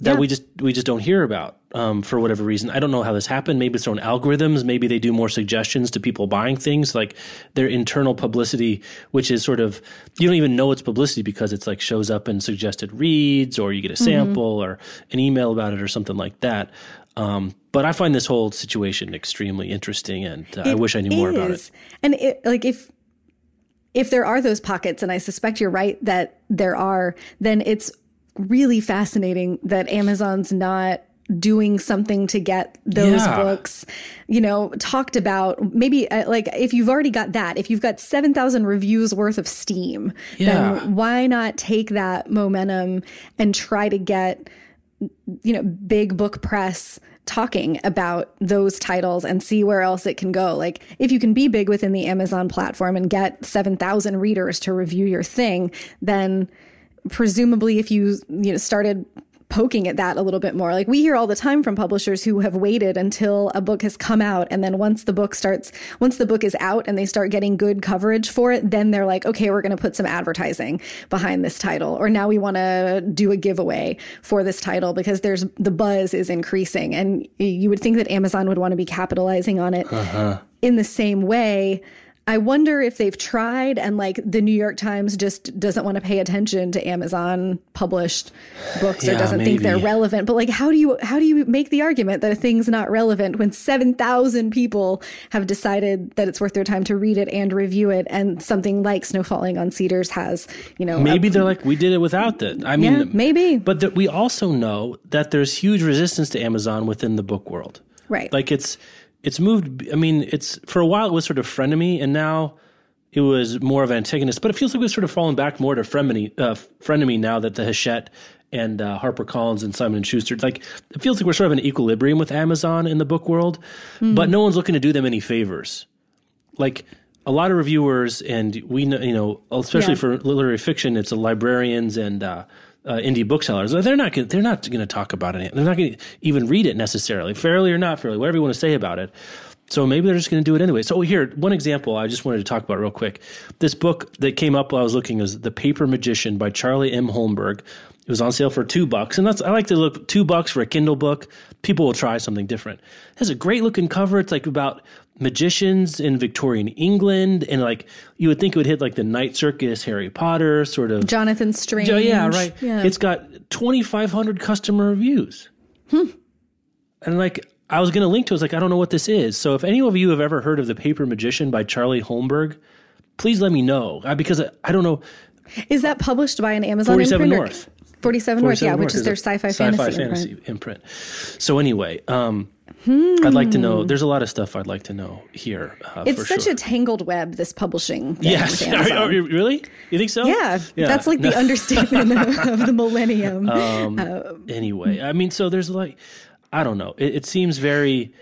that
Mm-hmm. Yeah.
we just we just don't hear about um, for whatever reason. I don't know how this happened. Maybe it's their own algorithms. Maybe they do more suggestions to people buying things, like their internal publicity, which is sort of you don't even know it's publicity because it's like shows up in suggested reads, or you get a
Mm-hmm.
sample or an email about it or something like that. Um, but I find this whole situation extremely interesting, and uh, I wish I knew more about it.
And it, like if if there are those pockets, and I suspect you're right that there are, then it's really fascinating that Amazon's not doing something to get those
Yeah.
books, you know, talked about. Maybe uh, like if you've already got that, if you've got 7,000 reviews worth of steam,
Yeah.
then why not take that momentum and try to get you know, big book press talking about those titles and see where else it can go. Like if you can be big within the Amazon platform and get 7,000 readers to review your thing, then presumably if you you know started poking at that a little bit more. Like we hear all the time from publishers who have waited until a book has come out and then once the book starts once the book is out and they start getting good coverage for it, then they're like, "Okay, we're going to put some advertising behind this title." Or now we want to do a giveaway for this title because there's the buzz is increasing and you would think that Amazon would want to be capitalizing on it uh-huh. in the same way. I wonder if they've tried and like the New York Times just doesn't want to pay attention to Amazon published books or doesn't think they're relevant. But like how do you how do you make the argument that a thing's not relevant when 7,000 people have decided that it's worth their time to read it and review it and something like Snow Falling on Cedars has, you know, a-
Maybe they're like, we did it without that. I mean,
Yeah, maybe.
But that we also know that there's huge resistance to Amazon within the book world.
right.
Like it's it's moved. I mean, it's for a while it was sort of frenemy, and now it was more of antagonist. But it feels like we've sort of fallen back more to frenemy, uh, frenemy now that the Hachette and uh, Harper Collins and Simon and Schuster. Like it feels like we're sort of in equilibrium with Amazon in the book world, but no one's looking to do them any favors. Like a lot of reviewers, and we know, you know, especially
Yeah.
for literary fiction, it's the librarians and uh, uh, indie booksellers. They're not. Gonna, they're not going to talk about it. They're not going to even read it necessarily, fairly or not fairly, whatever you want to say about it. So maybe they're just going to do it anyway. So here, one example I just wanted to talk about real quick. This book that came up while I was looking is The Paper Magician by Charlie M. Holmberg. It was on sale for two bucks, and that's I like to look two bucks for a Kindle book. People will try something different. It has a great looking cover. It's like about magicians in Victorian England, and like you would think it would hit like the Night Circus, Harry Potter sort of.
Jonathan Strange.
Oh, yeah, right.
Yeah.
It's got 2,500 customer reviews. And like, I was going to link to it. I was like, I don't know what this is. So if any of you have ever heard of The Paper Magician by Charlie Holmberg, please let me know uh, because I, I don't know.
Is that published by an Amazon
47
imprint or-
North.
47 North, yeah,
47
which
North
is their sci-fi,
sci-fi
fantasy,
fantasy
imprint.
imprint. So anyway, um, I'd like to know. There's a lot of stuff I'd like to know here. Uh,
It's such
sure.
a tangled web, this publishing. Thing
Yes. *laughs* Are, are you- really? You think so?
yeah, that's like the understatement *laughs* of the millennium.
Um, anyway, I mean, so there's like, I don't know. It, it seems very.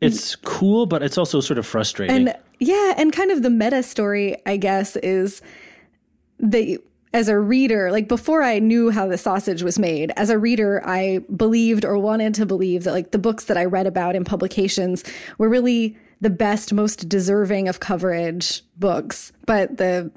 It's cool, but it's also sort of frustrating.
and yeah, and kind of the meta story, I guess, is that as a reader, like before I knew how the sausage was made, as a reader, I believed or wanted to believe that like the books that I read about in publications were really the best, most deserving of coverage books. But the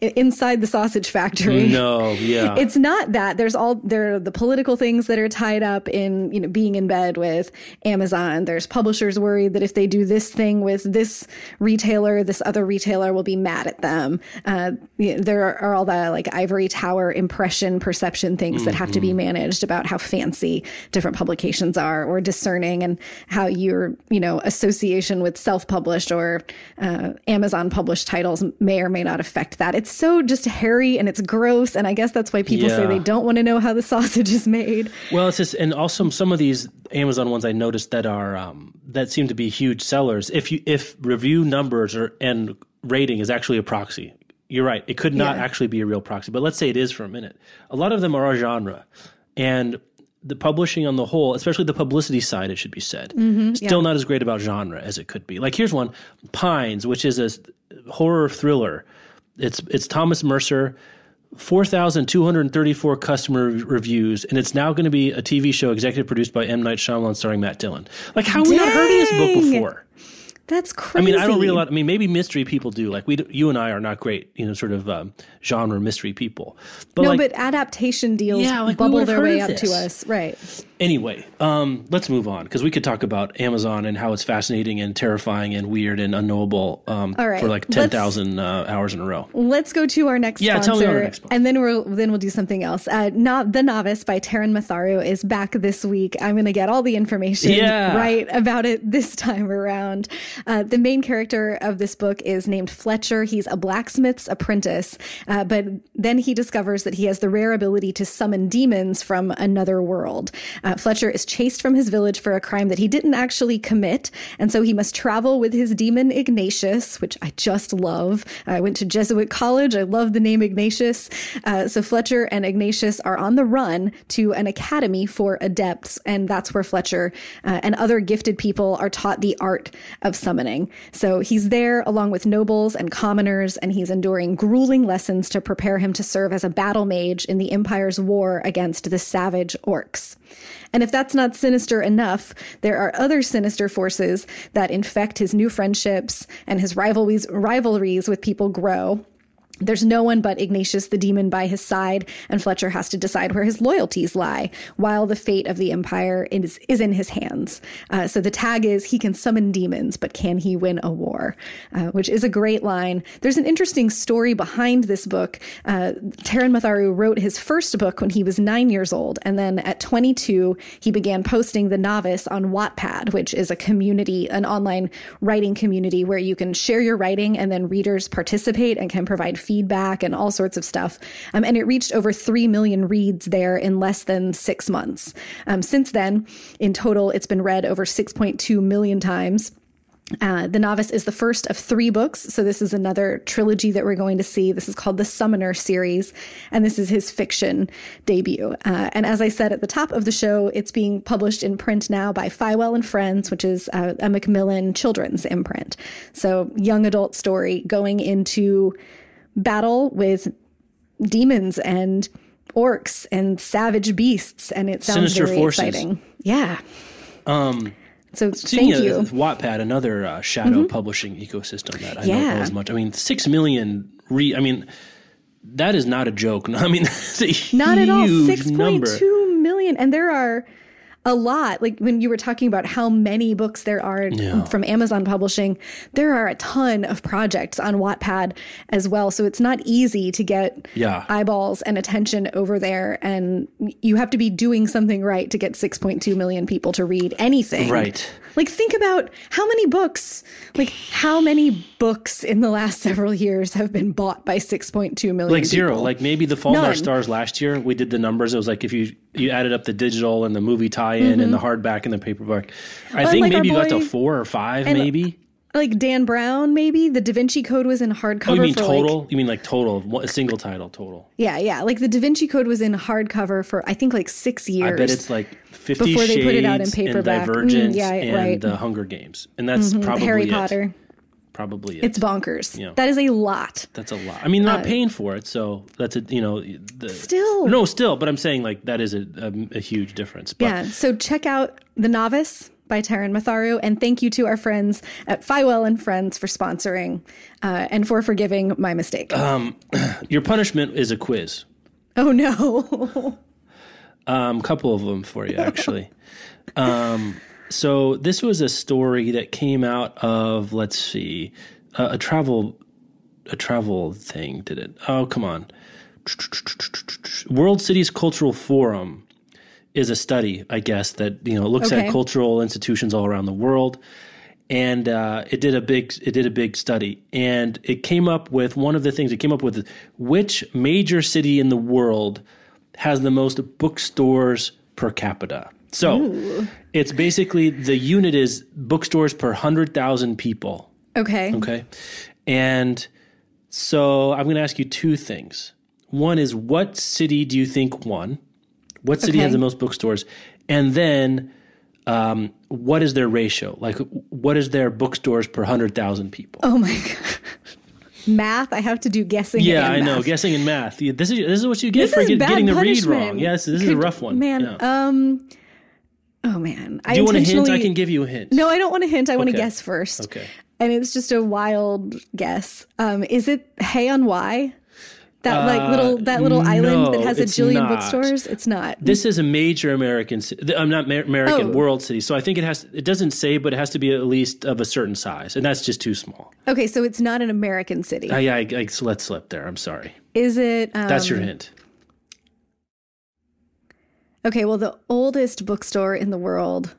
inside the sausage factory,
no, yeah. *laughs*
it's not that. There's all there are the political things that are tied up in you know being in bed with amazon. There's publishers worried that if they do this thing with this retailer this other retailer will be mad at them. Uh, you know, there are, are all the like ivory tower impression perception things that have to be managed about how fancy different publications are or discerning and how your you know association with self-published or uh, amazon published titles may or may not affect that it's so just hairy and it's gross and i guess that's why people say they don't want to know how the *laughs* sausage is made
Well, it's just, and also some of these Amazon ones I noticed that are um, that seem to be huge sellers. If you if review numbers or and rating is actually a proxy, you're right. It could not
Yeah.
actually be a real proxy, but let's say it is for a minute. A lot of them are a genre, and the publishing on the whole, especially the publicity side, it should be said, still not as great about genre as it could be. Like here's one, Pines, which is a horror thriller. It's it's Thomas Mercer. 4,234 customer reviews, and it's now going to be a TV show executive produced by M. Night Shyamalan starring Matt Dillon. Like, how have we not heard of this book before?
that's crazy.
I mean, I don't read a lot. I mean, maybe mystery people do. Like, we, you and I are not great, you know, sort of um, genre mystery people. But
no
like,
but adaptation deals
Yeah, like,
bubble their way up to us right
Anyway, um, let's move on because we could talk about Amazon and how it's fascinating and terrifying and weird and unknowable um,
All right,
for like ten thousand uh, hours in a row.
Let's go to our next
Yeah,
sponsor,
tell me about our next sponsor.
and then we'll then we'll do something else. Uh, no, the Novice by Taran Matharu is back this week. I'm going to get all the information
Yeah.
right about it this time around. Uh, the main character of this book is named Fletcher. He's a blacksmith's apprentice, uh, but then he discovers that he has the rare ability to summon demons from another world. Uh, Fletcher is chased from his village for a crime that he didn't actually commit, and so he must travel with his demon Ignatius, which I just love. I went to Jesuit college. I love the name Ignatius. Uh, so Fletcher and Ignatius are on the run to an academy for adepts, and that's where Fletcher uh, and other gifted people are taught the art of summoning. So he's there along with nobles and commoners, and he's enduring grueling lessons to prepare him to serve as a battle mage in the Empire's war against the savage orcs. And if that's not sinister enough, there are other sinister forces that infect his new friendships and his rivalries rivalries with people grow. There's no one but Ignatius the demon by his side, and Fletcher has to decide where his loyalties lie, while the fate of the Empire is, is in his hands. Uh, so the tag is he can summon demons, but can he win a war? Uh, which is a great line. There's an interesting story behind this book. Uh, Taran Matharu wrote his first book when he was nine years old, and then at 22, he began posting The Novice on Wattpad, which is a community, an online writing community where you can share your writing and then readers participate and can provide feedback and all sorts of stuff. Um, and it reached over 3 million reads there in less than six months. Um, since then, in total, it's been read over 6.2 million times. Uh, the Novice is the first of three books. So, this is another trilogy that we're going to see. This is called the Summoner series, and this is his fiction debut. Uh, and as I said at the top of the show, it's being published in print now by Feiwel and Friends, which is uh, a Macmillan children's imprint. So, young adult story going into battle with demons and orcs and savage beasts, and it sounds
Sinister
very
forces.
exciting. Yeah. Um. So thank you.
Wattpad, another uh, shadow publishing ecosystem that I don't know as much. I mean, six million. Re- I mean, that is not a joke. *laughs* I mean, that's a
Not at all. Six point two million, and there are a lot. Like when you were talking about how many books there are
Yeah.
from Amazon Publishing, there are a ton of projects on Wattpad as well. So it's not easy to get
Yeah.
eyeballs and attention over there, and you have to be doing something right to get six point two million people to read anything.
Right.
Like think about how many books, like how many books in the last several years have been bought by 6.2 million
Like zero.
people?
Like maybe the Fault in Our Stars last year, we did the numbers. It was like if you you added up the digital and the movie tie-in and the mm-hmm. hardback and the paperback, I think
like
maybe you got to four or five, maybe.
like Dan Brown, maybe the Da Vinci Code was in hardcover.
Oh, you mean total?
Like,
you mean like total? One- A single title total?
yeah, yeah. Like the Da Vinci Code was in hardcover for I think like six years.
I bet it's like Fifty
Before they put it out in
and
paperback. Mm, yeah,
and
right. Mm-hmm.
the Hunger Games, and that's probably
Harry
it.
Potter.
Probably it.
It's bonkers.
Yeah.
That is a lot.
That's a lot. I mean, not paying for it, so that's a you know the
Uh, Still.
no still, but I'm saying like that is a a, a huge difference. But
Yeah. So check out The Novice by Taran Matharu. And thank you to our friends at Feiwel and Friends for sponsoring uh, and for forgiving my mistake. *clears throat*
your punishment is a quiz.
oh, no. *laughs*
Um, couple of them for you actually. *laughs* um, so this was a story that came out of let's see, a, a travel, a travel thing. Did it? Oh come on, World Cities Cultural Forum is a study, I guess, that you know looks
Okay.
at cultural institutions all around the world, and uh, it did a big it did a big study, and it came up with one of the things it came up with which major city in the world has the most bookstores per capita. So it's basically the unit is bookstores per hundred thousand people.
Okay.
Okay. And so I'm going to ask you two things. One is what city do you think won? What city
Okay.
has the most bookstores? And then um, what is their ratio? Like, what is their bookstores per 100,000 people?
Oh, my *laughs* God. Math. I have to do guessing.
yeah,
and
I know. Guessing in math. Yeah, This is, this is what you get
This
for get, getting the read wrong. Yes, this is a rough one.
Man,
Yeah.
um, oh, man. I
do you want a hint? I can give you a hint.
No, I don't want a hint. I want to guess first.
Okay.
And it's just a wild guess. Um, is it Hay on Wye? That like little that little
no,
island that has a jillion
not.
bookstores. It's not.
This is a major American. I'm not American
Oh.
world city, so I think it has. It doesn't say, but it has to be at least of a certain size, and that's just too small.
Okay, so it's not an American city.
I, I, I let slip there. I'm sorry.
is it? Um,
That's your hint.
Okay, well, the oldest bookstore in the world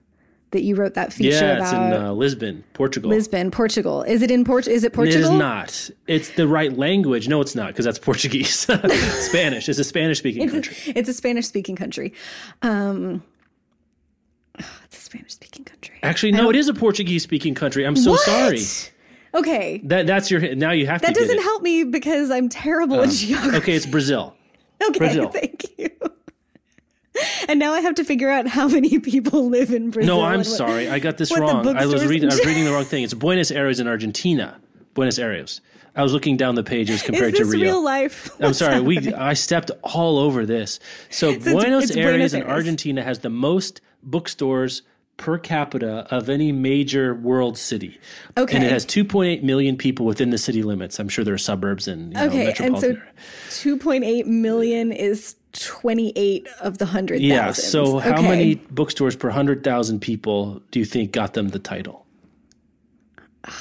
that you wrote that feature
Yeah, it's
about
in uh, Lisbon, Portugal.
Lisbon, Portugal. Is it in Port? Is it Portugal?
It is not. It's the right language. No, it's not because that's Portuguese. *laughs* Spanish. It's a Spanish-speaking country.
It's a Spanish-speaking country. Um, *sighs* it's a Spanish-speaking country.
Actually, no, it is a Portuguese-speaking country. I'm so
What?
sorry.
Okay,
That that's your. Now you have
that
to get
doesn't help me because I'm terrible at geography.
Okay, it's Brazil. *laughs*
Okay,
Brazil.
thank you. *laughs* And now I have to figure out how many people live in Brazil.
No, I'm
what-
sorry. I got this wrong. I was reading. I was *laughs* reading the wrong thing. It's Buenos Aires in Argentina. Buenos Aires. I was looking down the pages compared to Rio.
real life?
I'm
What's
sorry. We? I stepped all over this. So,
it's-
Buenos
it's
Aires
Buenos
in Argentina has the most bookstores per capita of any major world city.
Okay.
And it has 2.8 million people within the city limits. I'm sure there are suburbs and you know,
Okay, and so 2.8 million is 28 of the 100,000.
Yeah. So, how
Okay.
many bookstores per 100,000 people do you think got them the title? *sighs*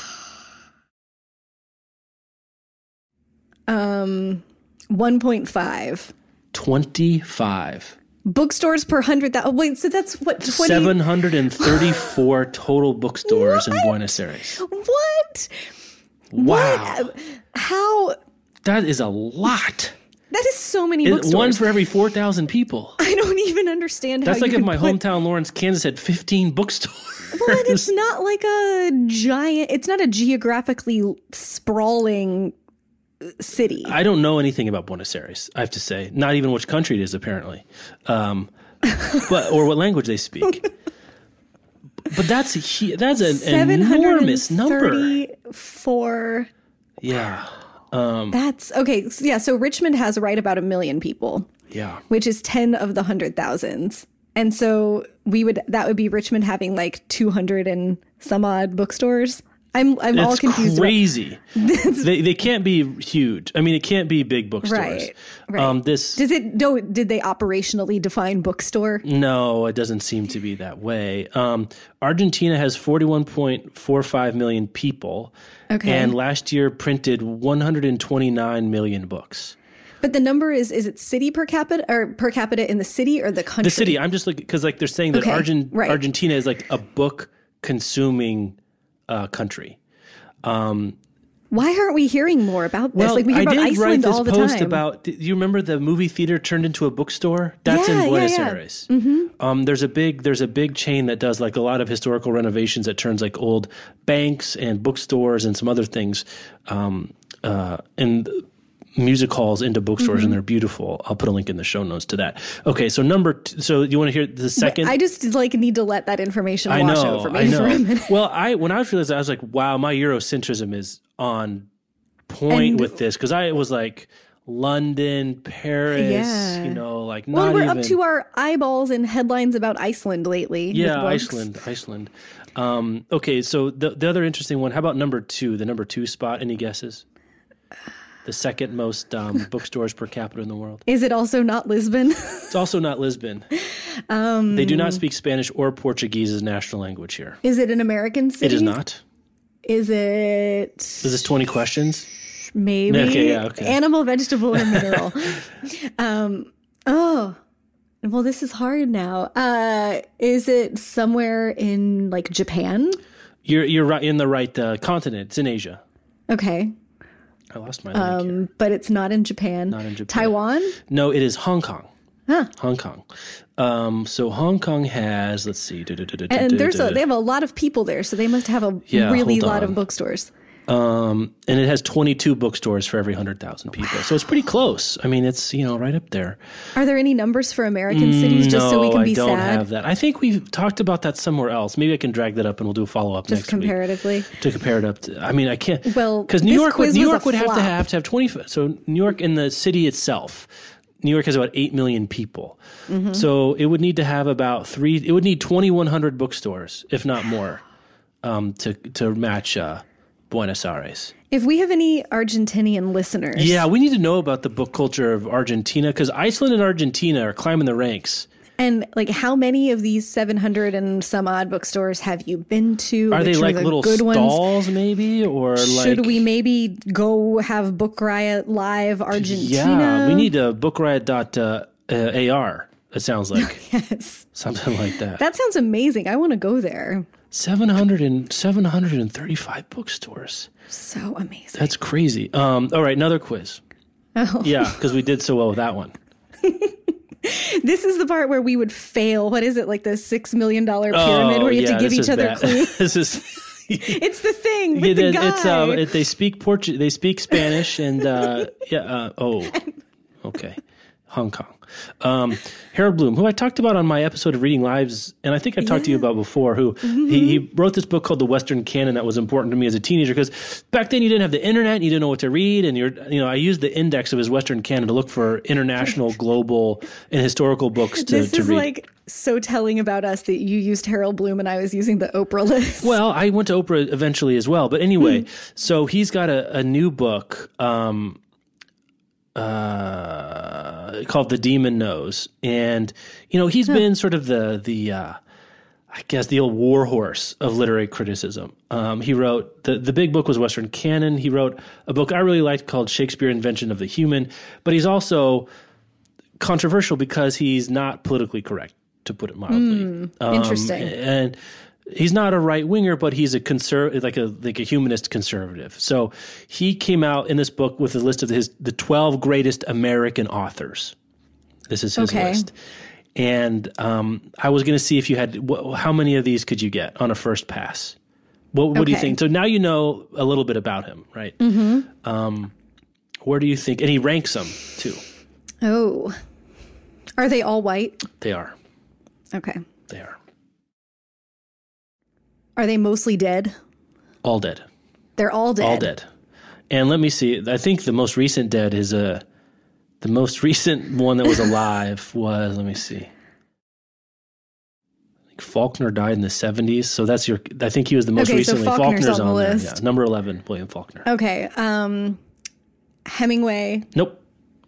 Um, 1.5
25.
bookstores per 100,000. Wait, so that's what 20
734 *gasps* total bookstores in Buenos Aires.
What?
Wow.
How
That is a lot.
That is so many bookstores.
one for every 4,000 people. *laughs*
I don't even understand
That's like if my
put,
hometown Lawrence, Kansas had 15 bookstores.
Well, and it's *laughs* not like a giant. It's not a geographically sprawling uh, city.
I don't know anything about Buenos Aires, I have to say. Not even which country it is, apparently. Um, *laughs* but Or what language they speak. But that's a, that's an enormous number.
734.
Yeah.
Um, That's okay. so yeah. So Richmond has right about a million people,
Yeah.
which is 10 of the hundred thousands. And so we would, that would be Richmond having like 200 and some odd bookstores. I'm, I'm all
It's
confused. about-
crazy. they, they can't be huge. I mean, it can't be big bookstores.
Right, right.
Um, this
Does it, do, did they operationally define bookstore?
No, it doesn't seem to be that way. Um, Argentina has 41.45 million people.
Okay.
And last year printed 129 million books.
But the number is, is it city per capita or per capita in the city or the country?
The city, I'm just looking, because like they're saying that
Okay,
Argent,
right.
Argentina is like a book consuming uh, country.
Why aren't we hearing more about this?
Well,
like we hear
I
about
did write
Iceland
this
all the
post
time.
about. Do you remember the movie theater turned into a bookstore? That's
Yeah,
in
yeah,
Buenos
yeah.
Aires. Mm-hmm. Um, there's a big there's a big chain that does like a lot of historical renovations that turns like old banks and bookstores and some other things, um, uh, and music halls into bookstores,
Mm-hmm.
and they're beautiful. I'll put a link in the show notes to that. Okay, so number. T- so you want to hear the second?
I just like need to let that information
I
wash
know,
over me
I know.
for a minute. *laughs*
Well, I when I was realizing, I was like, wow, my Eurocentrism is on point
And-
with this because I was like London, Paris,
Yeah.
you know, like
Well, we're
even.
up to our eyeballs in headlines about Iceland lately.
yeah. Iceland, Iceland. Um, okay, so the the other interesting one. How about number two? The number two spot. Any guesses? The second most um, *laughs* bookstores per capita in the world.
Is it also not Lisbon? *laughs*
It's also not Lisbon.
Um,
they do not speak Spanish or Portuguese as national language here.
is it an American city?
It is not.
Is it
Is this twenty questions?
maybe
Okay, yeah, okay.
animal, vegetable, or mineral? *laughs* um, oh, well, this is hard now. Uh, is it somewhere in like Japan?
You're you're right in the right uh, continent. It's in Asia.
Okay,
I lost my
um, but it's not in Japan. Not
in Japan.
Taiwan.
No, it is Hong Kong.
Huh.
Hong Kong. Um, so Hong Kong has let's see,
And there's a, they have a lot of people there, so they must have a
Yeah,
really lot
on.
of bookstores.
Um, and it has 22 bookstores for every hundred thousand people. So it's pretty close. I mean, it's you know right up there.
Are there any numbers for American cities just so we
no,
can be sad?
I don't
sad?
have that. I think we've talked about that somewhere else. Maybe I can drag that up and we'll do a follow up next week.
comparatively.
to compare it up to i mean i can't
Well,
because new york would new york would have to have to have 20 so new york in the city itself new york has about 8 million people
Mm-hmm.
so it would need to have about three it would need 2100 bookstores if not more um, to to match uh, Buenos Aires.
If we have any Argentinian listeners,
Yeah, we need to know about the book culture of Argentina because Iceland and Argentina are climbing the ranks.
and like how many of these 700 and some odd bookstores have you been to?
Are they
Which
like
the
little
good ones?
stalls, maybe, or
Should
like?
we maybe go have Book Riot live Argentina?
Yeah, we need a bookriot.ar. Uh, AR, It sounds like *laughs*
Yes.
something like that.
That sounds amazing. I want to go there.
700 and 735 bookstores.
So amazing.
That's crazy. Um, all right, another quiz.
Oh.
Yeah, because we did so well with that one. *laughs*
This is the part where we would fail. What is it? Like the six million dollar pyramid where you have
Oh, yeah,
to give each other
bad.
clues. *laughs*
this is *laughs*
It's the thing with
yeah,
the guy.
it's um, it, they speak Portuguese, they speak Spanish, and uh, yeah. Uh, oh, okay, Hong Kong. Um, Harold Bloom, who I talked about on my episode of Reading Lives, and I think I've talked to you about before. Who
Mm-hmm.
he, he wrote this book called The Western Canon that was important to me as a teenager because back then you didn't have the internet, and you didn't know what to read, and you're you know I used the index of his Western Canon to look for international, *laughs* global, and historical books to,
this
to
is
read.
like so telling about us that you used Harold Bloom and I was using the Oprah *laughs* list.
Well, I went to Oprah eventually as well. But anyway, so he's got a, a new book um, uh, called The Daemon Knows. And, you know, he's been sort of the, the uh, I guess, the old warhorse of literary criticism. Um, he wrote, the, the big book was Western Canon. He wrote a book I really liked called Shakespeare Invention of the Human. But he's also controversial because he's not politically correct, to put it mildly. Um,
interesting.
And he's not a right winger, but he's a conservative, like a like a humanist conservative. So he came out in this book with a list of his the twelve greatest American authors. This is his
Okay.
list. And um, I was going to see if you had wh- how many of these could you get on a first pass. What, what do you think? So now you know a little bit about him, right? Mm-hmm. Um, where do you think? And he ranks them too.
oh. Are they all white?
They are.
Okay.
They are
Are they mostly dead?
all dead.
They're all dead.
All dead. And let me see. I think the most recent dead is a. the most *laughs* recent one that was alive was. Let me see. Faulkner died in the seventies, so that's your. I think he was the most
Okay, so
recently.
Faulkner's on the
there.
list.
Yeah, number eleven, William Faulkner.
Okay. Um Hemingway.
Nope.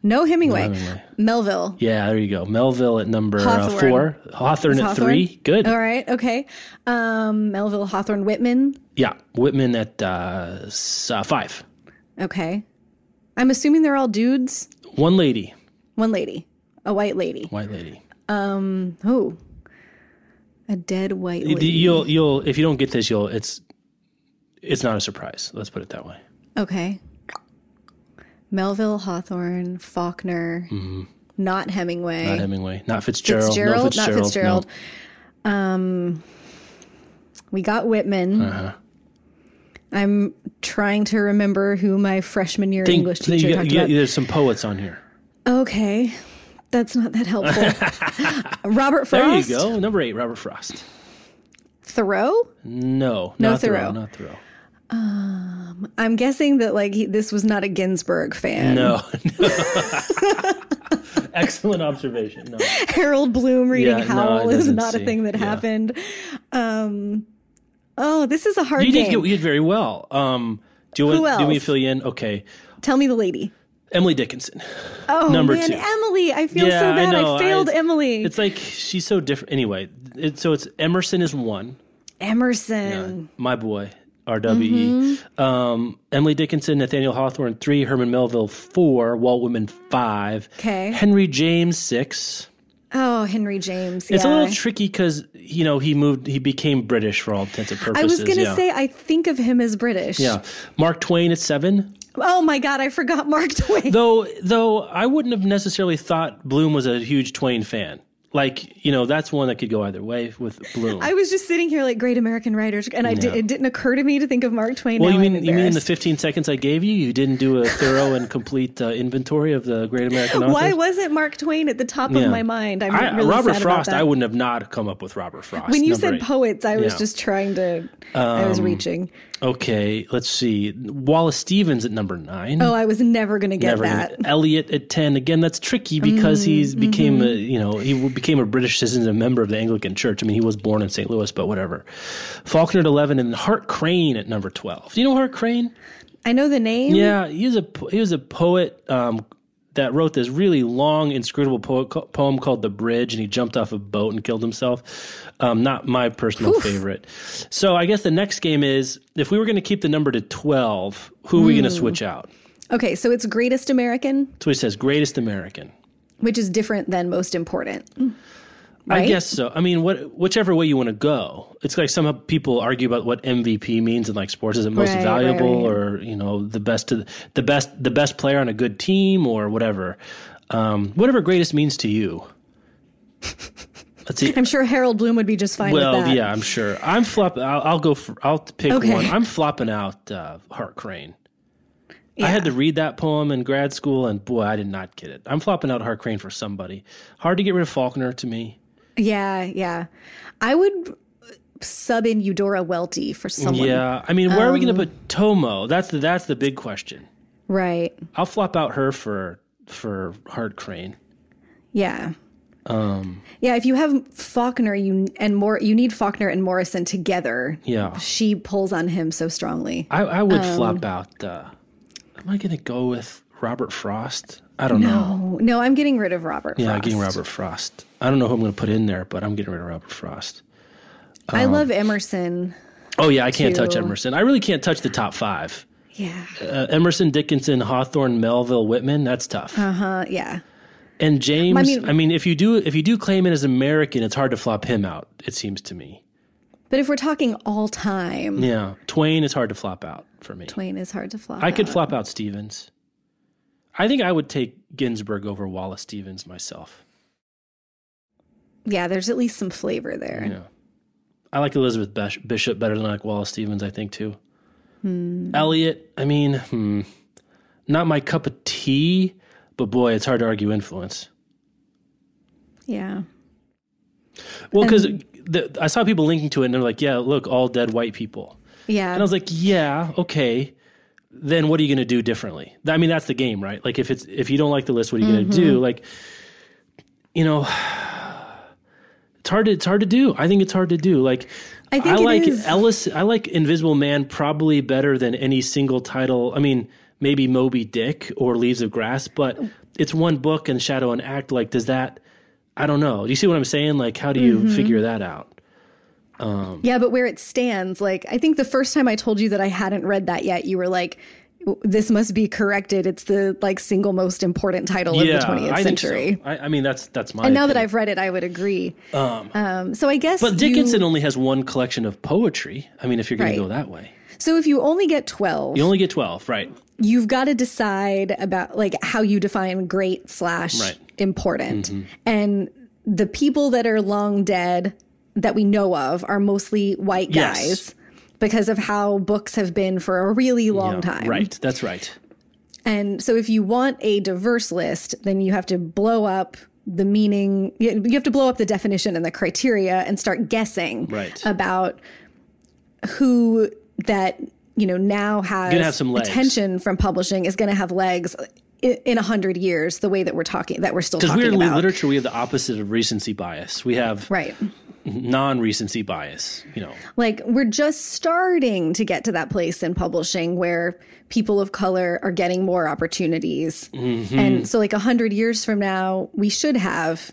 No Hemingway.
Hemingway.
Melville.
Yeah, there you go. Melville at number uh, four. Hawthorne at three. Good.
All right. Okay. Um Melville Hawthorne Whitman.
Yeah, Whitman at uh, s- uh, five.
Okay. I'm assuming they're all dudes.
One lady,
One lady. A white lady.
white lady.
Oh. A dead white lady.
You'll you'll if you don't get this, you'll it's it's not a surprise. Let's put it that way.
Okay. Melville, Hawthorne, Faulkner, not Hemingway.
Mm-hmm. Not Hemingway, not Fitzgerald,
Fitzgerald,
no Fitzgerald,
not Fitzgerald. Um, we got Whitman.
Uh-huh.
I'm trying to remember who my freshman year
Think-
English teacher
got-
talked
you got-
about.
There's some poets on here.
Okay, that's not that helpful. *laughs* Robert Frost.
There you go. Number eight, Robert Frost.
Thoreau.
No,
No
not Thoreau.
Thoreau.
Not Thoreau.
I'm guessing that like he, this was not a Ginsberg fan.
No. *laughs* *laughs* Excellent observation. No.
Harold Bloom reading
Yeah, no,
Howl
it
is not a thing that
Yeah.
happened. Um, oh, this is a hard
You did, you did very well. Um, do you want
Who
do me fill you in? Okay.
Tell me the lady.
Emily Dickinson.
Oh
Number
man,
two.
Emily! I feel
Yeah,
so bad. I,
know.
failed
I-
Emily.
It's like she's so different. Anyway, it, so it's Emerson is one.
Emerson.
My boy, RWE.
Mm-hmm.
Um, Emily Dickinson, Nathaniel Hawthorne, three. Herman Melville, four. Walt Whitman, five.
'Kay.
Henry James, six.
Oh, Henry James.
It's a little tricky because you know he moved, he became British for all intents and purposes.
I was gonna
yeah.
say I think of him as British.
yeah. Mark Twain at seven.
Oh my God, I forgot Mark *laughs* Twain.
Though, though I wouldn't have necessarily thought Bloom was a huge Twain fan. Like you know, that's one that could go either way with Bloom.
I was just sitting here like great American writers, and I did, it didn't occur to me to think of Mark Twain.
well,
now
you mean you mean in the 15 seconds I gave you, you didn't do a thorough and complete uh, inventory of the great American *laughs* authors?
Why wasn't Mark Twain at the top
Yeah.
of my mind? I'm
I-
really
Robert
sad
Frost,
about that.
I wouldn't have not come up with Robert Frost.
when you said
eight.
poets, I was
Yeah.
just trying to. I was reaching.
Okay, let's see. Wallace Stevens at number nine.
Oh, I was never going to get
Never
that.
gonna- Eliot at ten. Again, that's tricky because he's
Mm-hmm.
became a you know he became a British citizen, and a member of the Anglican Church. I mean, he was born in St. Louis, but whatever. Faulkner at eleven, and Hart Crane at number twelve. Do you know Hart Crane?
I know the name.
Yeah, he was a he was a poet um, that wrote this really long, inscrutable poet, poem called "The Bridge," and he jumped off a boat and killed himself. Um, not my personal favorite. So I guess the next game is if we were going to keep the number to twelve, who are we going
Hmm.
to switch out?
Okay, so it's Greatest American,
So he says greatest American.
which is different than most important.
I
Right?
guess so. I mean, what whichever way you want to go. It's like some people argue about what MVP means in like sports. Is it most
Right,
valuable,
right.
or you know, the best to the best the best player on a good team, or whatever. Um, whatever greatest means to you. Let's see.
I'm sure Harold Bloom would be just fine
Well,
with that.
yeah, I'm sure. I'm flop. I'll, I'll go. For, I'll pick
Okay.
one. I'm flopping out uh, Hart Crane. I had to read that poem in grad school, and boy, I did not get it. I'm flopping out Hart Crane for somebody. Hard to get rid of Faulkner to me.
Yeah, yeah. I would sub in Eudora Welty for someone.
Yeah, I mean, where are we going
Um,
to put Tomo? That's the that's the big question.
Right.
I'll flop out her for for Hart Crane.
Yeah.
Um,
Yeah, if you have Faulkner you and more you need Faulkner and Morrison together.
Yeah.
She pulls on him so strongly.
I, I would
Um,
flop out. Uh, am I going to go with Robert Frost? I don't know.
Oh, no, I'm getting rid of Robert Frost.
Yeah,
Frost.
getting Robert Frost. I don't know who I'm going to put in there, but I'm getting rid of Robert Frost.
I
Um,
love Emerson.
Oh yeah, I can't touch Emerson. I really can't touch the top five.
Yeah.
Uh, Emerson, Dickinson, Hawthorne, Melville, Whitman. That's tough.
Uh, huh. yeah.
and James. I mean,
I
mean, if you do if you do claim it as American, it's hard to flop him out. It seems to me.
But if we're talking all time,
Yeah, Twain is hard to flop out for me.
Twain is hard to flop.
I could flop out Stevens. I think I would take Ginsberg over Wallace Stevens myself.
Yeah, there's at least some flavor there.
Yeah. I like Elizabeth Bishop better than I like Wallace Stevens, I think, too. Eliot, I mean, hmm, not my cup of tea, but boy, it's hard to argue influence.
Yeah.
Well, because I saw people linking to it and they're like, yeah, look, all dead white people.
Yeah.
And I was like, yeah, okay. Then what are you going to do differently? I mean, that's the game, right? Like, if it's if you don't like the list, what are you going to do? Like, you know, *sighs* it's hard to it's hard to do. I think it's hard to do. Like,
I think it
like
is-
Ellis. I like Invisible Man probably better than any single title. I mean, maybe Moby Dick or Leaves of Grass, but it's one book and Shadow and Act. Like, does that? I don't know. Do you see what I'm saying? Like, how do you
Mm-hmm.
figure that out?
Yeah, but where it stands, like I think the first time I told you that I hadn't read that yet, you were like, "This must be corrected. It's the like single most important title of the 20th
I
century."
so. I, I mean, that's that's my.
And now that. I've read it, I would agree. Um, so I guess,
But
you-
Dickinson only has one collection of poetry. I mean, if you're going
Right.
to go that way,
so if you only get twelve,
you only get twelve, right?
you've got to decide about like how you define great slash
Right. Mm-hmm.
important, and the people that are long dead that we know of are mostly white
Yes.
guys. Because of how books have been for a really long
Yeah,
time.
Right. That's right.
And so if you want a diverse list, then you have to blow up the meaning, you have to blow up the definition and the criteria and start guessing
Right.
about who that, you know, now has attention from publishing is going to have legs in a hundred years, the way that we're talking, that we're still
Because weirdly,
about.
literature, we have the opposite of recency bias. We have
right.
Non-recency bias. You know,
Like we're just starting to get to that place in publishing where people of color are getting more opportunities.
Mm-hmm.
And so like a hundred years from now, we should have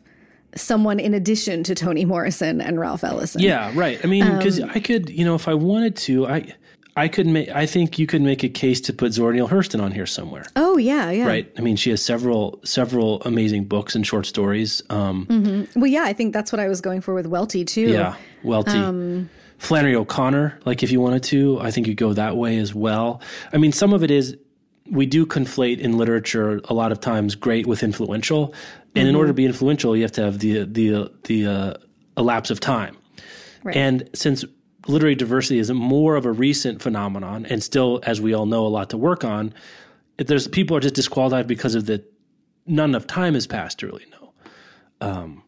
someone in addition to Toni Morrison and Ralph Ellison.
yeah, right. I mean, because
Um,
I could, you know, if I wanted to, I, I could make. I think you could make a case to put Zora Neale Hurston on here somewhere.
Oh yeah, yeah.
Right. I mean, she has several several amazing books and short stories. Um,
Well, yeah, I think that's what I was going for with Welty too.
Yeah, Welty.
Um,
Flannery O'Connor, like if you wanted to, I think you go that way as well. I mean, some of it is we do conflate in literature a lot of times great with influential, and in order to be influential, you have to have the the the uh, elapse of time.
Right.
And since literary diversity is more of a recent phenomenon, and still, as we all know, a lot to work on, if there's people are just disqualified because of the not enough time has passed to really know um,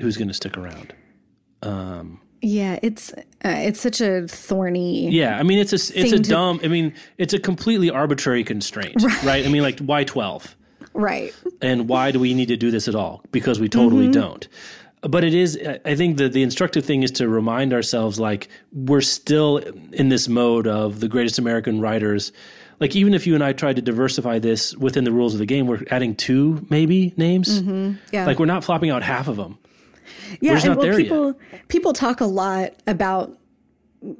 who's going to stick around.
Yeah, it's uh, it's such a thorny.
Yeah, I mean it's a it's a
to-
dumb. I mean it's a completely arbitrary constraint, right? I mean like why twelve?
Right.
and why do we need to do this at all? Because we totally
Mm-hmm.
don't. But it is, I think the, the instructive thing is to remind ourselves like we're still in this mode of the greatest American writers. Like even if you and I tried to diversify this within the rules of the game, we're adding two maybe names.
Mm-hmm. Yeah.
Like we're not flopping out half of them.
Yeah, and
not
well,
there yet.
people people talk a lot about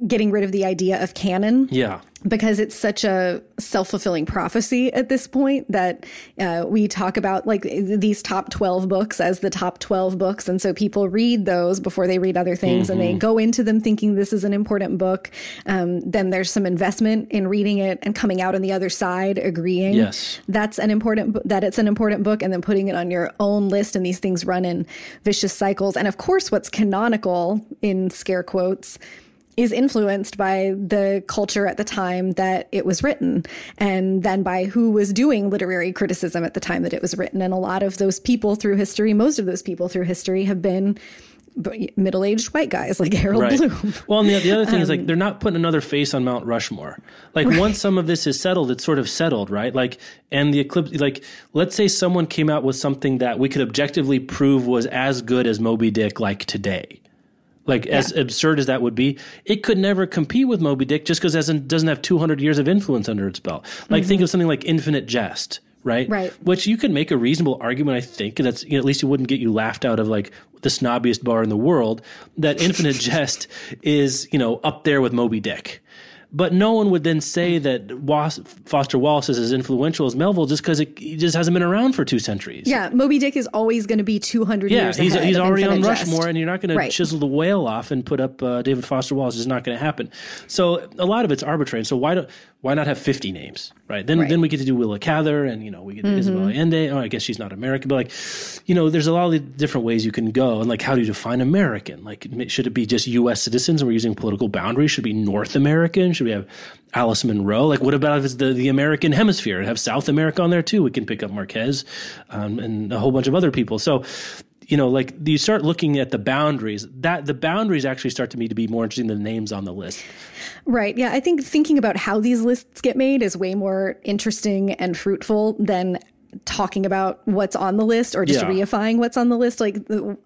getting rid of the idea of canon
Yeah.
because it's such a self-fulfilling prophecy at this point that uh, we talk about like these top 12 books as the top 12 books and so people read those before they read other things and
Mm-hmm.
they go into them thinking this is an important book um, then there's some investment in reading it and coming out on the other side agreeing
Yes.
that's an important that it's an important book and then putting it on your own list and these things run in vicious cycles and of course what's canonical in scare quotes is influenced by the culture at the time that it was written and then by who was doing literary criticism at the time that it was written and a lot of those people through history most of those people through history have been middle-aged white guys like Harold
Right.
Bloom
Well, and the, the other thing is
Um,
like they're not putting another face on Mount Rushmore. Like once some of this is settled, it's sort of settled, right? Like and the eclipse like let's say someone came out with something that we could objectively prove was as good as Moby Dick like today. Like as absurd as that would be, it could never compete with Moby Dick just because it doesn't have 200 years of influence under its belt. Like think mm-hmm. of something like Infinite Jest, right?
Right.
Which you could make a reasonable argument, I think, and that's you know, at least it wouldn't get you laughed out of like the snobbiest bar in the world. That Infinite *laughs* Jest is you know up there with Moby Dick. But no one would then say that Was- Foster Wallace is as influential as Melville just because he just hasn't been around for two centuries.
yeah Moby Dick is always going to be 200
Yeah,
years
he's he's already on
Jest.
Rushmore, and you're not going to chisel the whale off and put up uh, David Foster Wallace. It's not going to happen. So a lot of it's arbitrary. So why do why not have 50 names, right? Then
Right. Mm-hmm.
then we get to do Willa Cather, and you know we get Isabel Allende. Oh, I guess she's not American, but like, you know, there's a lot of different ways you can go, and like, how do you define American? Like, should it be just U.S. citizens? We're using political boundaries. Should it be North American? Should we have Alice Munro? Like, what about if it's the the American hemisphere and have South America on there too? We can pick up Marquez um, and a whole bunch of other people. So you know, like you start looking at the boundaries, that the boundaries actually start to me to be more interesting than the names on the list.
Right. Yeah. I think thinking about how these lists get made is way more interesting and fruitful than talking about what's on the list or just
Yeah.
reifying what's on the list. Like,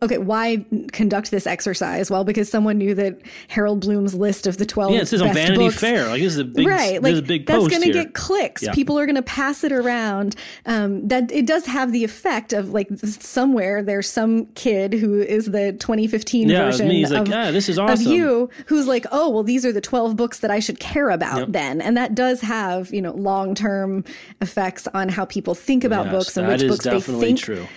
okay, why conduct this exercise? Well, because someone knew that Harold Bloom's list of the 12
Yeah, it says on Vanity
books,
Fair. Like this is a big,
right
this is
like
a big
that's going to get clicks
Yeah.
people are going to pass it around um, that it does have the effect of like somewhere there's some kid who is the 2015
Yeah,
version.
He's like,
of,
"Ah, this is
of you who's like oh well these are the 12 books that i should care about
Yep.
then and that does have you know long-term effects on how people think about
Yes,
books and which books they think
true.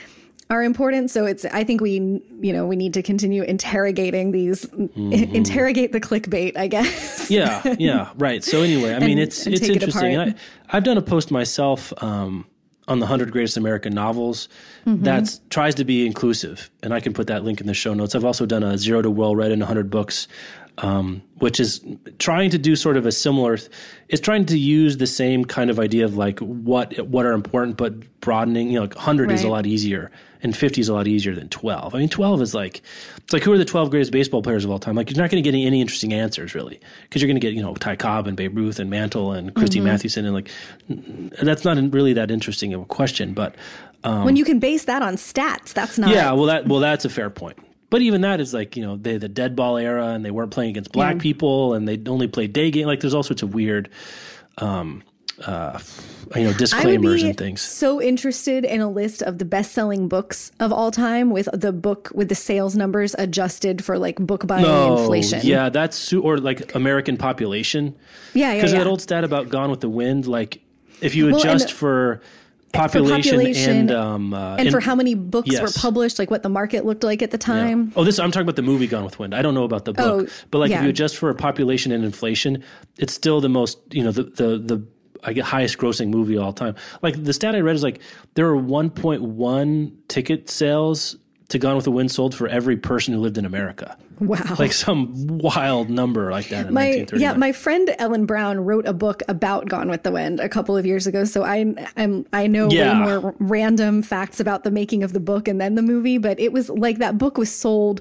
are important. So it's I think we you know we need to continue interrogating these
Mm-hmm.
interrogate the clickbait, I guess.
yeah, yeah, *laughs* right. So anyway, I mean,
And-
it's it's
take it
interesting. I, I've done a post myself um, on the hundred greatest American novels
Mm-hmm.
that tries to be inclusive, and I can put that link in the show notes. I've also done a zero to well read in hundred books. Um, which is trying to do sort of a similar, it's trying to use the same kind of idea of like what what are important, but broadening. You know, like hundred is a lot easier, and fifty is a lot easier than twelve. I mean, twelve is like it's like who are the twelve greatest baseball players of all time? Like you're not going to get any, any interesting answers really, because you're going to get you know Ty Cobb and Babe Ruth and Mantle and Christy
Mm-hmm.
Mathewson and like that's not really that interesting of a question, but
when you can base that on stats, that's not
yeah, well that well that's a fair point. But even that is like you know they the dead ball era and they weren't playing against black people and they only played day game. Like there's all sorts of weird, um, uh, you know disclaimers and things.
so interested in a list of the best-selling books of all time with the book with the sales numbers adjusted for like book buying inflation.
yeah, that's su- or like American population.
yeah, yeah.
Because
yeah.
that old stat about Gone with the Wind, like if you
Well,
adjust
the-
for population,
population
and um uh,
and for how many books were published, like what the market looked like at the
Yeah.
time.
Oh, this I'm talking about the movie Gone with the Wind. I don't know about the book,
Oh,
but like if you adjust for population and inflation, it's still the most you know the the the I get highest grossing movie of all time. Like the stat I read is like there were 1.1 ticket sales to Gone with the Wind sold for every person who lived in America.
Wow.
Like some wild number like that in
my
1939.
yeah, my friend Ellen Brown wrote a book about Gone with the Wind a couple of years ago. So I I'm I know
Yeah.
way more random facts about the making of the book and then the movie, but it was like that book was sold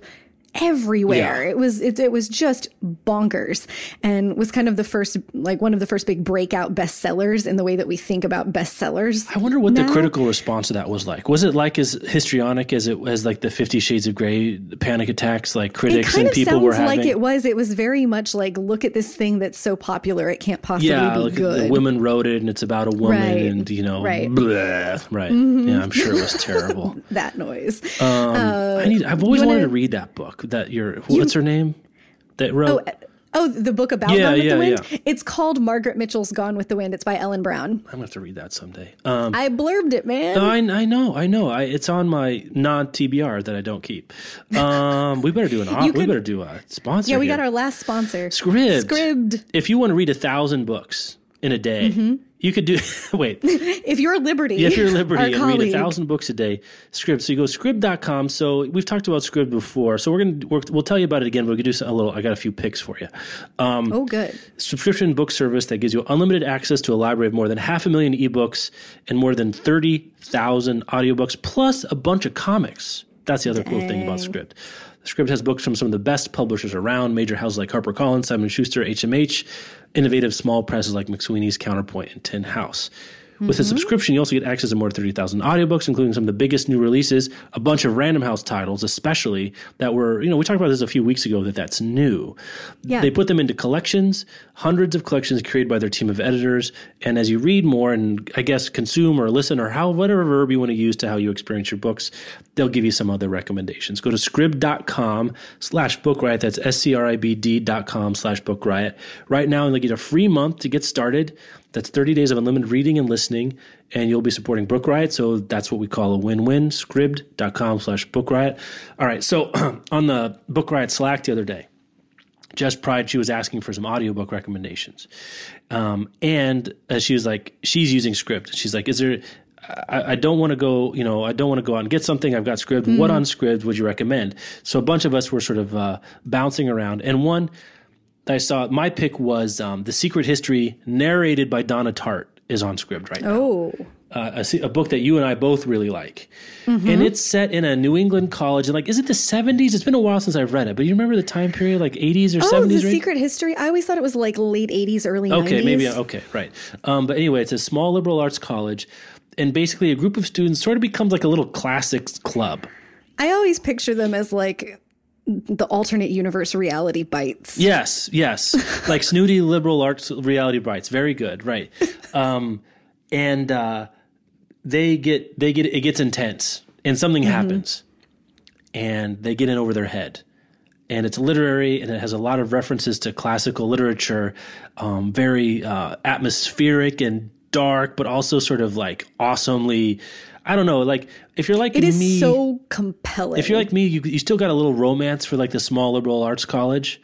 everywhere.
Yeah.
It was it, it was just bonkers, and was kind of the first like one of the first big breakout bestsellers in the way that we think about bestsellers.
I wonder what
now.
the critical response to that was like. Was it like as histrionic as it as like the Fifty Shades of Grey panic attacks, like critics and people were having?
like it was. It was very much like, look at this thing that's so popular, it can't possibly
yeah,
be
like
good.
the women wrote it, and it's about a woman,
Right.
and you know,
Right.
bleh, right? Mm-hmm. Yeah, I'm sure it was terrible. *laughs*
that noise.
Um, uh, I need. I've always wanted to read that book. That your what's her name? That wrote.
Oh, the book about
Yeah,
Gone with
yeah,
the Wind.
yeah.
It's called Margaret Mitchell's Gone with the Wind. It's by Ellen Brown.
I'm gonna have to read that someday. Um,
I blurbed it, man.
I, I know, I know. I, it's on my non TBR that I don't keep. Um, we better do an. *laughs* we better do a sponsor.
yeah, we
here.
got our last sponsor.
Scribd.
Scribd.
If you want to read a thousand books in a day,
Mm-hmm.
you could do. *laughs* wait,
If you're Liberty,
if you're Liberty and read a thousand books a day, Scribd. So you go scribd.com. So we've talked about Scribd before. So we're gonna we're, we'll tell you about it again. But we could do a little. I got a few picks for you.
oh, good.
Subscription book service that gives you unlimited access to a library of more than half a million ebooks and more than thirty thousand audiobooks, plus a bunch of comics. That's the other cool thing about Scribd. Scribd has books from some of the best publishers around, major houses like HarperCollins, Simon Schuster, HMH, innovative small presses like McSweeney's, Counterpoint, and Tin House. With a mm-hmm. subscription, you also get access to more than 30,000 audiobooks, including some of the biggest new releases, a bunch of Random House titles, especially that were, you know, we talked about this a few weeks ago that that's new.
Yeah.
They put them into collections, hundreds of collections created by their team of editors. And as you read more and I guess consume or listen or how, whatever verb you want to use to how you experience your books, they'll give you some other recommendations. Go to scribd.com slash book riot. That's S-C-R-I-B-D dot com slash book riot. Right now, and they get a free month to get started. That's 30 days of unlimited reading and listening, and you'll be supporting Book Riot. So that's what we call a win-win. Scribd.com slash book riot. All right. So *clears throat* on the Book Riot Slack the other day, Jess Pride, she was asking for some audiobook recommendations. Um, and uh, she was like, she's using Scribd. She's like, is there, I, I don't want to go, you know, I don't want to go out and get something. I've got Scribd. What on Scribd would you recommend? So a bunch of us were sort of uh, bouncing around. And one that I saw, my pick was um, The Secret History, narrated by Donna Tartt, is on Scribd right now
Oh,
uh, a, a book that you and I both really like. And it's set in a New England college. And like, is it the 70s? It's been a while since I've read it, but you remember the time period, like 80s or
oh,
70s,
the
right?
Secret History. I always thought it was like late '80s, early
Okay,
90s.
maybe, okay, right. Um, but anyway, it's a small liberal arts college. And basically, a group of students sort of becomes like a little classics club.
I always picture them as like the alternate universe reality bites.
Yes, yes. *laughs* like snooty liberal arts reality bites. Very good, right. Um, and uh, they get they get it gets intense and something happens and they get in over their head. And it's literary and it has a lot of references to classical literature, um, very uh, atmospheric and dark, but also sort of like awesomely. I don't know, like if you're like
It is
me,
so compelling.
if you're like me, you you still got a little romance for like the small liberal arts college,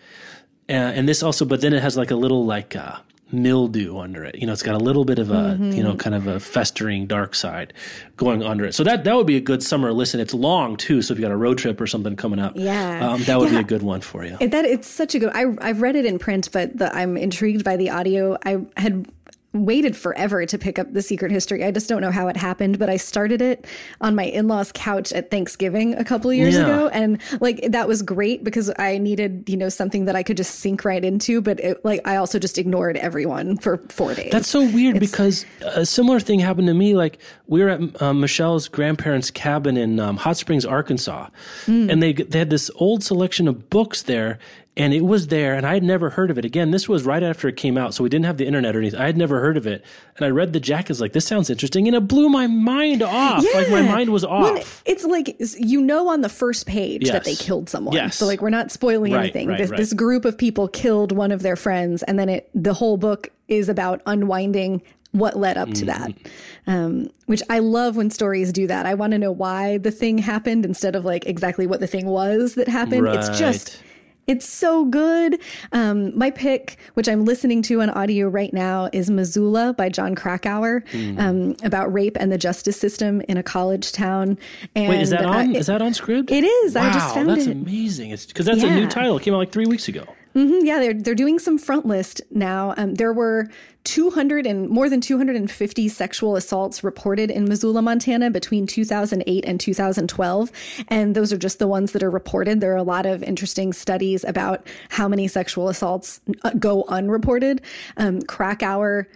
uh, and this also, but then it has like a little like uh, mildew under it. You know, it's got a little bit of a you know kind of a festering dark side going under it. So that that would be a good summer listen. It's long too, so if you got a road trip or something coming up,
Yeah.
um, that would
Yeah.
be a good one for you.
That it's such a good. I I've read it in print, but the, I'm intrigued by the audio. I had waited forever to pick up the secret history. I just don't know how it happened, but I started it on my in-laws couch at Thanksgiving a couple of years
Yeah.
ago and like that was great because I needed, you know, something that I could just sink right into, but it, like I also just ignored everyone for 4 days.
That's so weird because a similar thing happened to me. Like we were at um, Michelle's grandparents' cabin in um, Hot Springs, Arkansas, and they they had this old selection of books there, and it was there, and I had never heard of it. Again, this was right after it came out, so we didn't have the internet or anything. I had never heard of it, and I read the jackets like this sounds interesting, and it blew my mind off. Like my mind was off.
it's like you know on the first page that they killed someone.
Yes.
So like we're not spoiling
Right,
anything.
right,
this,
right.
this group of people killed one of their friends, and then it the whole book is about unwinding what led up to that.
Mm-hmm.
Um, which I love when stories do that. I want to know why the thing happened instead of like exactly what the thing was that happened. It's just
Right.
It's so good. Um, my pick, which I'm listening to on audio right now, is Missoula by Jon Krakauer,
Hmm.
um, about rape and the justice system in a college town. And
Wait, is that
uh,
on?
it-
is that on Scribd?
it is.
Wow,
I just found
that's
it.
amazing. It's because that's a new title. It came out like three weeks ago.
Mm-hmm, yeah, they're they're doing some front list now. Um, there were 200 and more than 250 sexual assaults reported in Missoula, Montana between 2008 and 2012, and those are just the ones that are reported. There are a lot of interesting studies about how many sexual assaults uh, go unreported. Um, Krakauer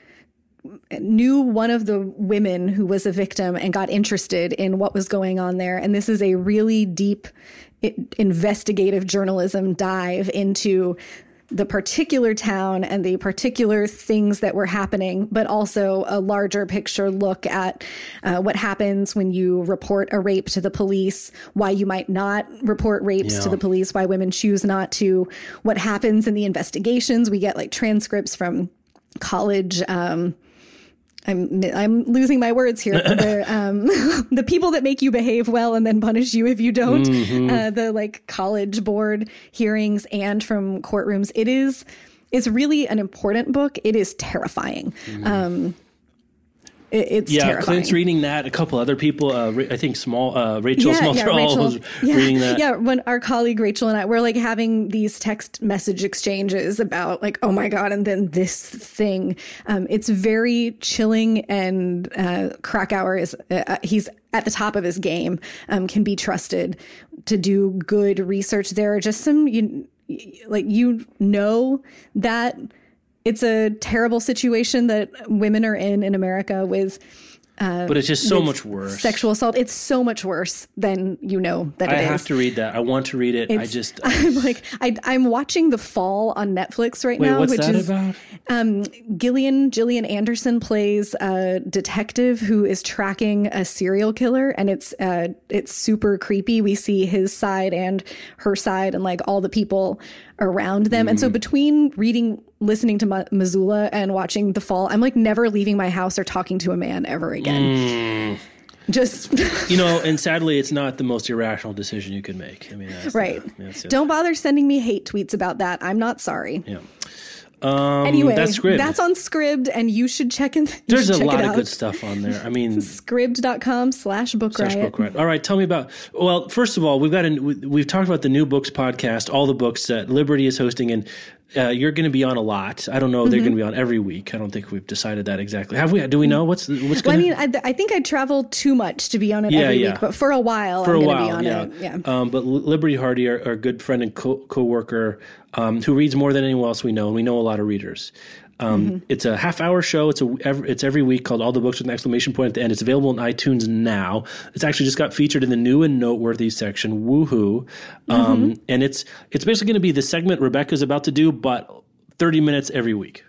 knew one of the women who was a victim and got interested in what was going on there. And this is a really deep investigative journalism dive into the particular town and the particular things that were happening, but also a larger picture look at uh, what happens when you report a rape to the police, why you might not report rapes yeah. to the police, why women choose not to, what happens in the investigations. We get like transcripts from college. Um, I'm I'm losing my words here. the *coughs* um, *laughs* the people that make you behave well and then punish you if you don't. Mm-hmm. Uh, the like college board hearings and from courtrooms. It is it's really an important book. It is terrifying. Mm. Um, it's
yeah.
Terrifying.
Clint's reading that. A couple other people. Uh, I think small uh, Rachel yeah, Small yeah, Rachel, was *laughs*
yeah,
reading that.
Yeah, when our colleague Rachel and I were like having these text message exchanges about like, oh my god, and then this thing. Um, it's very chilling, and uh, Krakauer is uh, uh, he's at the top of his game. Um, can be trusted to do good research. There are just some you like you know that it's a terrible situation that women are in in America with.
Uh, but it's just so much worse.
Sexual assault. It's so much worse than you know that
I
it
have to read that. I want to read it. It's, *laughs* I just.
I'm like I, am watching The Fall on Netflix right
Wait,
now,
which
is
about?
Um, Gillian Gillian Anderson plays a detective who is tracking a serial killer, and it's uh, it's super creepy. We see his side and her side, and like all the people around them. Mm. And so mm. between reading, listening to Ma- Missoula and watching The Fall, I'm like never leaving my house or talking to a man ever again. Mm. Just
you know, *laughs* and sadly, it's not the most irrational decision you could make. I mean,
right? The, Don't bother sending me hate tweets about that. I'm not sorry.
Yeah. Um,
anyway,
that's Scribd.
That's on Scribd, and you should check in.
There's
a
lot of good stuff on there. I mean, *laughs*
scribd.com slash book
slash book riot. All right, tell me about. Well, first of all, we've got a, we've talked about the new books podcast, all the books that Liberty is hosting, and uh, you're going to be on a lot. I don't know. Mm-hmm. They're going to be on every week. I don't think we've decided that exactly. Have we? Do we know what's what's going?
Well, I mean, I, I, think I travel too much to be on it yeah, every yeah. week, but for a while,
for
I'm
a while,
yeah.
yeah. Um, but Liberty Hardy, our, our, good friend and co- co-worker, um, who reads more than anyone else we know, and we know a lot of readers. Um, mm-hmm. It's a half hour show. It's a it's every week called All the Books with an exclamation point at the end. It's available on iTunes now. It's actually just got featured in the new and noteworthy section. Woohoo! Um, mm-hmm. And it's it's basically going to be the segment Rebecca's about to do, but 30 minutes every week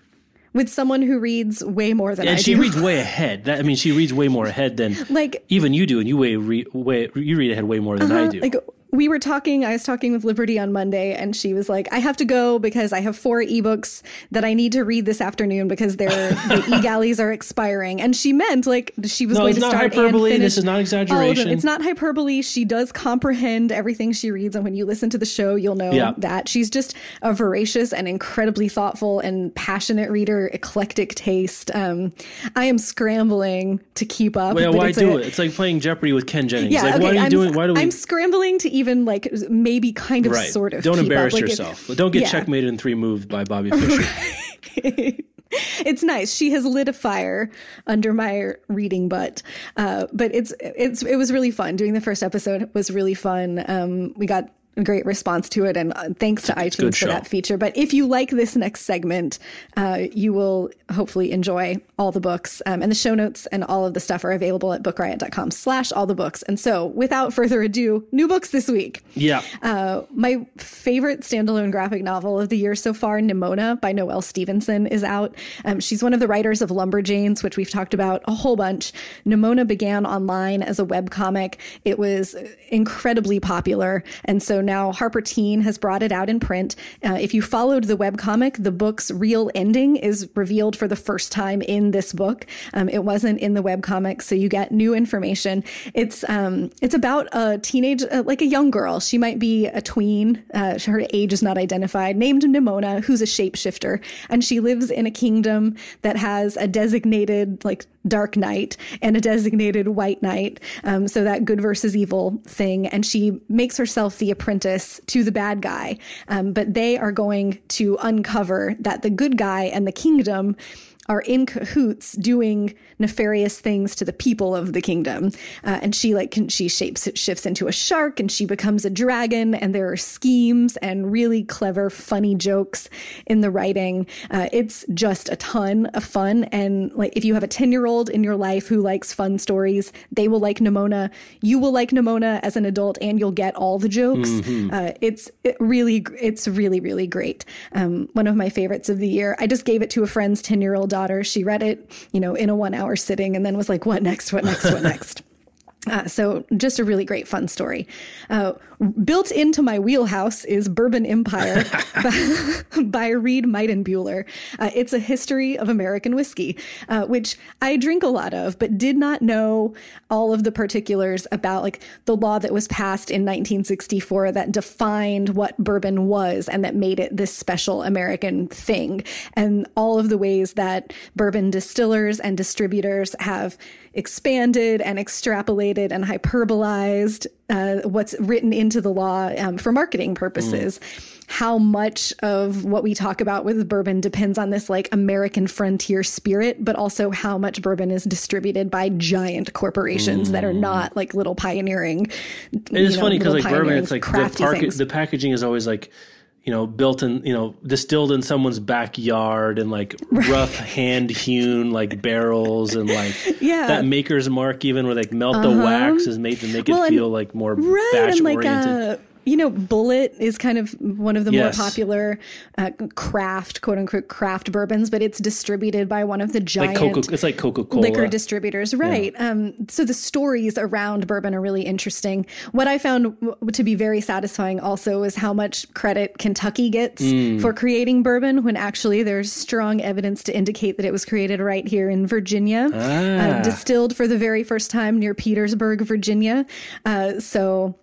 with someone who reads way more than I do.
and
I
she
do.
reads way ahead. That, I mean, she reads way more ahead than *laughs*
like
even you do, and you way, re, way you read ahead way more than
uh-huh,
I do.
Like we were talking, I was talking with Liberty on Monday, and she was like, I have to go because I have four ebooks that I need to read this afternoon because their the *laughs* e-galleys are expiring. And she meant like she was
no,
going to
start No, it's not
hyperbole.
This is not exaggeration.
It's not hyperbole. She does comprehend everything she reads. And when you listen to the show, you'll know yeah. that. She's just a voracious and incredibly thoughtful and passionate reader, eclectic taste. Um, I am scrambling to keep up.
Well, why do a, it? It's like playing Jeopardy with Ken Jennings. Yeah, like, okay, why are you
I'm,
doing? Why do we?
I'm scrambling to even like maybe kind of
right.
sort of.
Don't embarrass
like
yourself. Don't get yeah. checkmated in three moves by Bobby Fischer. *laughs*
it's nice. She has lit a fire under my reading butt. Uh, but it's it's it was really fun. Doing the first episode was really fun. Um, we got great response to it, and uh, thanks to it's iTunes for that feature. But if you like this next segment, uh, you will hopefully enjoy all the books. Um, and the show notes and all of the stuff are available at bookriot.com slash all the books. And so without further ado, new books this week.
Yeah.
Uh, my favorite standalone graphic novel of the year so far, Nimona by Noelle Stevenson, is out. Um, she's one of the writers of Lumberjanes, which we've talked about a whole bunch. Nimona began online as a web comic. It was incredibly popular. And so now Harper Teen has brought it out in print. Uh, if you followed the webcomic, the book's real ending is revealed for the first time in this book. Um, it wasn't in the webcomic, so you get new information. It's um, it's about a teenage, uh, like a young girl. She might be a tween. Uh, her age is not identified. Named Nimona, who's a shapeshifter, and she lives in a kingdom that has a designated like dark knight and a designated white knight. Um, so that good versus evil thing, and she makes herself the apprentice to the bad guy. Um, but they are going to uncover that the good guy and the kingdom are in cahoots doing nefarious things to the people of the kingdom. Uh, and she like can, she shapes shifts into a shark and she becomes a dragon. And there are schemes and really clever, funny jokes in the writing. Uh, it's just a ton of fun. And like if you have a ten year old in your life who likes fun stories, they will like Nimona. You will like Nimona as an adult, and you'll get all the jokes. Mm-hmm. Uh, it's it really it's really really great. Um, one of my favorites of the year. I just gave it to a friend's ten year old daughter. She read it, you know, in a one hour sitting and then was like, what next? What next? What *laughs* next? Uh, so just a really great fun story. Uh, built into my wheelhouse is Bourbon Empire *laughs* by, *laughs* by Reid Mitenbuler. Uh, it's a history of American whiskey, uh, which I drink a lot of, but did not know all of the particulars about like the law that was passed in 1964 that defined what bourbon was and that made it this special American thing, and all of the ways that bourbon distillers and distributors have expanded and extrapolated and hyperbolized uh, what's written into the law um, for marketing purposes. Mm. How much of what we talk about with bourbon depends on this like American frontier spirit, but also how much bourbon is distributed by giant corporations mm. that are mm. not like little pioneering.
It is funny because like bourbon, it's like the, park- the packaging is always like you know, built in, you know, distilled in someone's backyard and like right. rough hand hewn like barrels and like
yeah.
that maker's mark even where like melt uh-huh. the wax is made to make it feel like more right, batch oriented. Like, uh,
you know, Bulleit is kind of one of the yes. more popular uh, craft, quote unquote, craft bourbons, but it's distributed by one of the giant
like Coca, it's like Coca-Cola.
liquor distributors, right? Yeah. Um, so the stories around bourbon are really interesting. What I found to be very satisfying also is how much credit Kentucky gets mm. for creating bourbon when actually there's strong evidence to indicate that it was created right here in Virginia, uh, ah. uh, distilled for the very first time near Petersburg, Virginia. Uh, so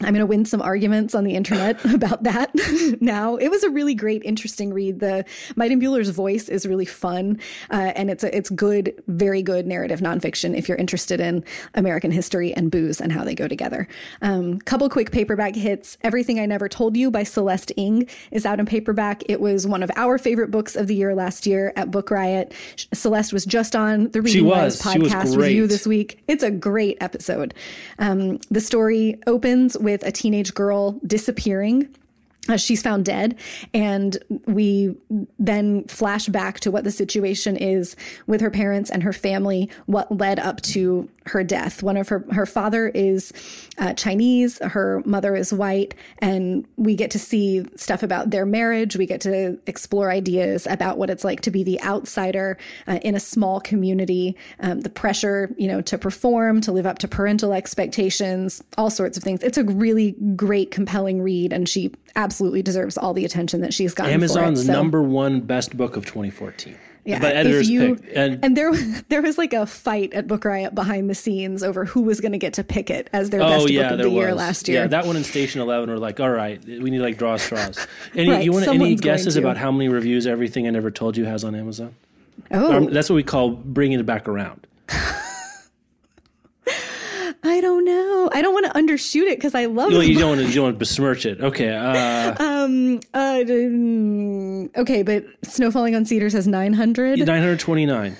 I'm going to win some arguments on the internet *laughs* about that *laughs* now. It was a really great, interesting read. The Mitenbuler's voice is really fun, uh, and it's a, it's good, very good narrative nonfiction if you're interested in American history and booze and how they go together. Um, couple quick paperback hits. Everything I Never Told You by Celeste Ng is out in paperback. It was one of our favorite books of the year last year at Book Riot. Celeste was just on the Reading Lives podcast review this week. It's a great episode. Um, the story opens with a teenage girl disappearing uh, she's found dead. And we then flash back to what the situation is with her parents and her family what led up to her death. One of her her father is uh, chinese her mother is white and we get to see stuff about their marriage. We get to explore ideas about what it's like to be the outsider uh, in a small community um, the pressure you know to perform to live up to parental expectations all sorts of things. It's a really great compelling read and she absolutely deserves all the attention that she's gotten.
Amazon's
it, so.
number one best book of 2014.
Yeah, by editor's you, pick. And, and, there *laughs* there was like a fight at Book Riot behind the scenes over who was going to get to pick it as their oh, best yeah, book of the was. year last year.
Yeah, that one in Station Eleven were like, all right, we need like draw straws. Any right, you want any guesses about how many reviews Everything I Never Told You has on Amazon?
Oh,
um, that's what we call bringing it back around. *laughs*
Don't know. I don't want to undershoot it because I love
it. You don't want to. You don't want to besmirch it. Okay. Uh, *laughs*
um. Uh. Okay, but snow falling on cedars has nine hundred.
Nine hundred twenty nine.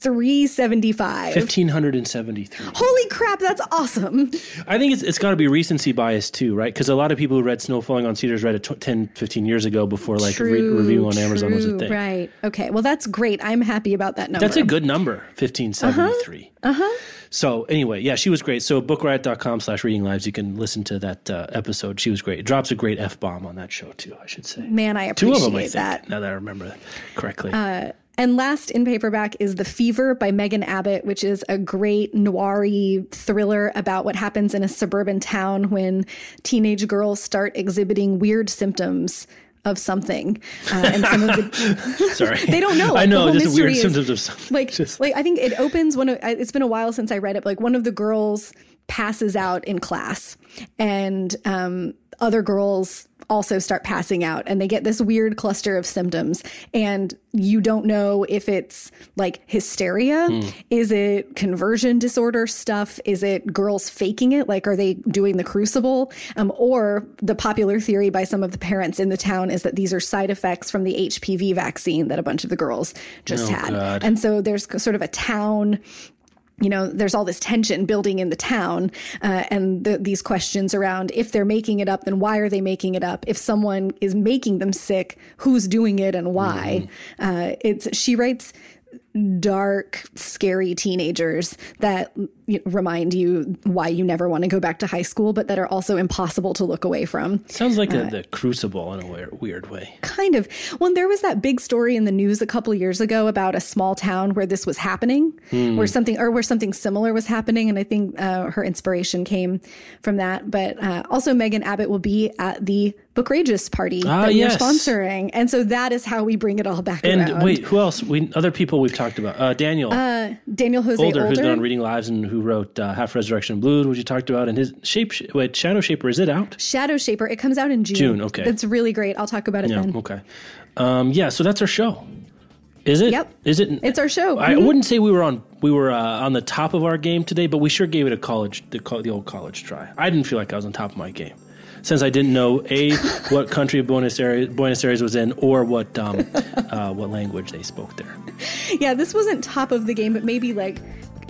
375
1573
holy crap that's awesome.
I think it's, it's got to be recency bias too right? Because a lot of people who read snow falling on cedars read it t- 10 15 years ago before like true, re- reviewing on amazon was a thing.
right. Okay well that's great. I'm happy about that number.
That's a good number 1573
uh-huh, uh-huh.
so anyway yeah she was great. So bookriot.com slash reading lives you can listen to that uh, episode. She was great. It drops a great f-bomb on that show too i should say.
Man i appreciate
Two of them, I
think, that.
now that i remember that correctly.
Uh, and last in paperback is The Fever by Megan Abbott, which is a great noir thriller about what happens in a suburban town when teenage girls start exhibiting weird symptoms of something. Uh, and some of
the *laughs* Sorry. *laughs*
they don't know.
Like, I know,
just
weird is, symptoms of something.
Like, just... like I think it opens one of it's been a while since I read it, but like one of the girls passes out in class and um, other girls also start passing out and they get this weird cluster of symptoms. And you don't know if it's like hysteria. Mm. is it conversion disorder stuff? Is it girls faking it? Like are they doing the crucible? Um, or the popular theory by some of the parents in the town is that these are side effects from the hpv vaccine that a bunch of the girls just oh, had. God. and so there's sort of a town you know, there's all this tension building in the town, uh, and the, these questions around if they're making it up, then why are they making it up? If someone is making them sick, who's doing it and why? Mm-hmm. Uh, it's she writes dark, scary teenagers that remind you why you never want to go back to high school, but that are also impossible to look away from.
Sounds like uh, a, the crucible in a weird, weird way.
Kind of. Well, there was that big story in the news a couple years ago about a small town where this was happening, hmm. where something or where something similar was happening, and I think uh, her inspiration came from that. But uh, also, Megan Abbott will be at the Bookrageous party ah, that yes. we're sponsoring, and so that is how we bring it all back.
And
around.
wait, who else? We other people we've talked about. Uh, Daniel.
Uh, Daniel Jose
Older,
Older,
who's been on Reading Lives and who wrote uh, Half Resurrection Blues, which you talked about, and his shape. Wait, Shadow Shaper is it out?
Shadow Shaper. It comes out in June.
June. Okay.
It's really great. I'll talk about it
yeah,
then.
Okay. Um, yeah. So that's our show. Is it?
Yep.
Is it?
It's our show.
I mm-hmm. wouldn't say we were on we were uh, on the top of our game today, but we sure gave it a college the, the old college try. I didn't feel like I was on top of my game since I didn't know a *laughs* what country Buenos Aires, Buenos Aires was in or what um, uh, what language they spoke there.
Yeah, this wasn't top of the game, but maybe like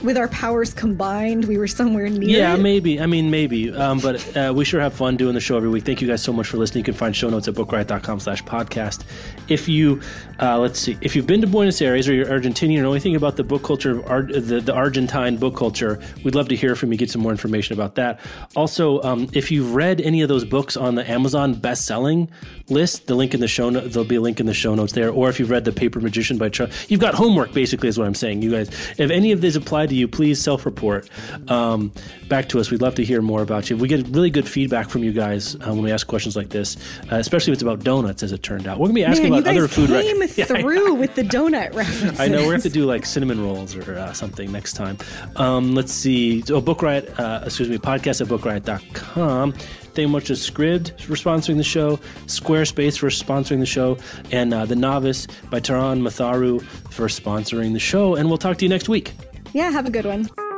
with our powers combined, we were somewhere near.
Yeah,
it.
maybe. I mean, maybe. Um, but uh, we sure have fun doing the show every week. Thank you guys so much for listening. You can find show notes at bookriot.com slash podcast. If you, uh, let's see, if you've been to Buenos Aires or you're Argentinian or know anything about the book culture of Ar- the, the Argentine book culture, we'd love to hear from you, get some more information about that. Also, um, if you've read any of those books on the Amazon best-selling list, the link in the show notes, there'll be a link in the show notes there. Or if you've read The Paper Magician by Chuck, you've got homework, basically, is what I'm saying. You guys, if any of these apply to you, please self report um, back to us. We'd love to hear more about you. We get really good feedback from you guys uh, when we ask questions like this, uh, especially if it's about donuts, as it turned out. We're going to be asking
Man,
about other food.
Came rec- *laughs* through yeah, with the donut *laughs* references.
I know we're going to have to do like cinnamon rolls or uh, something next time. Um, let's see. Oh, Book Riot, uh, excuse me, podcast at bookriot.com. Thank you much to Scribd for sponsoring the show, Squarespace for sponsoring the show, and uh, The Novice by Taran Matharu for sponsoring the show. And we'll talk to you next week.
Yeah, have a good one.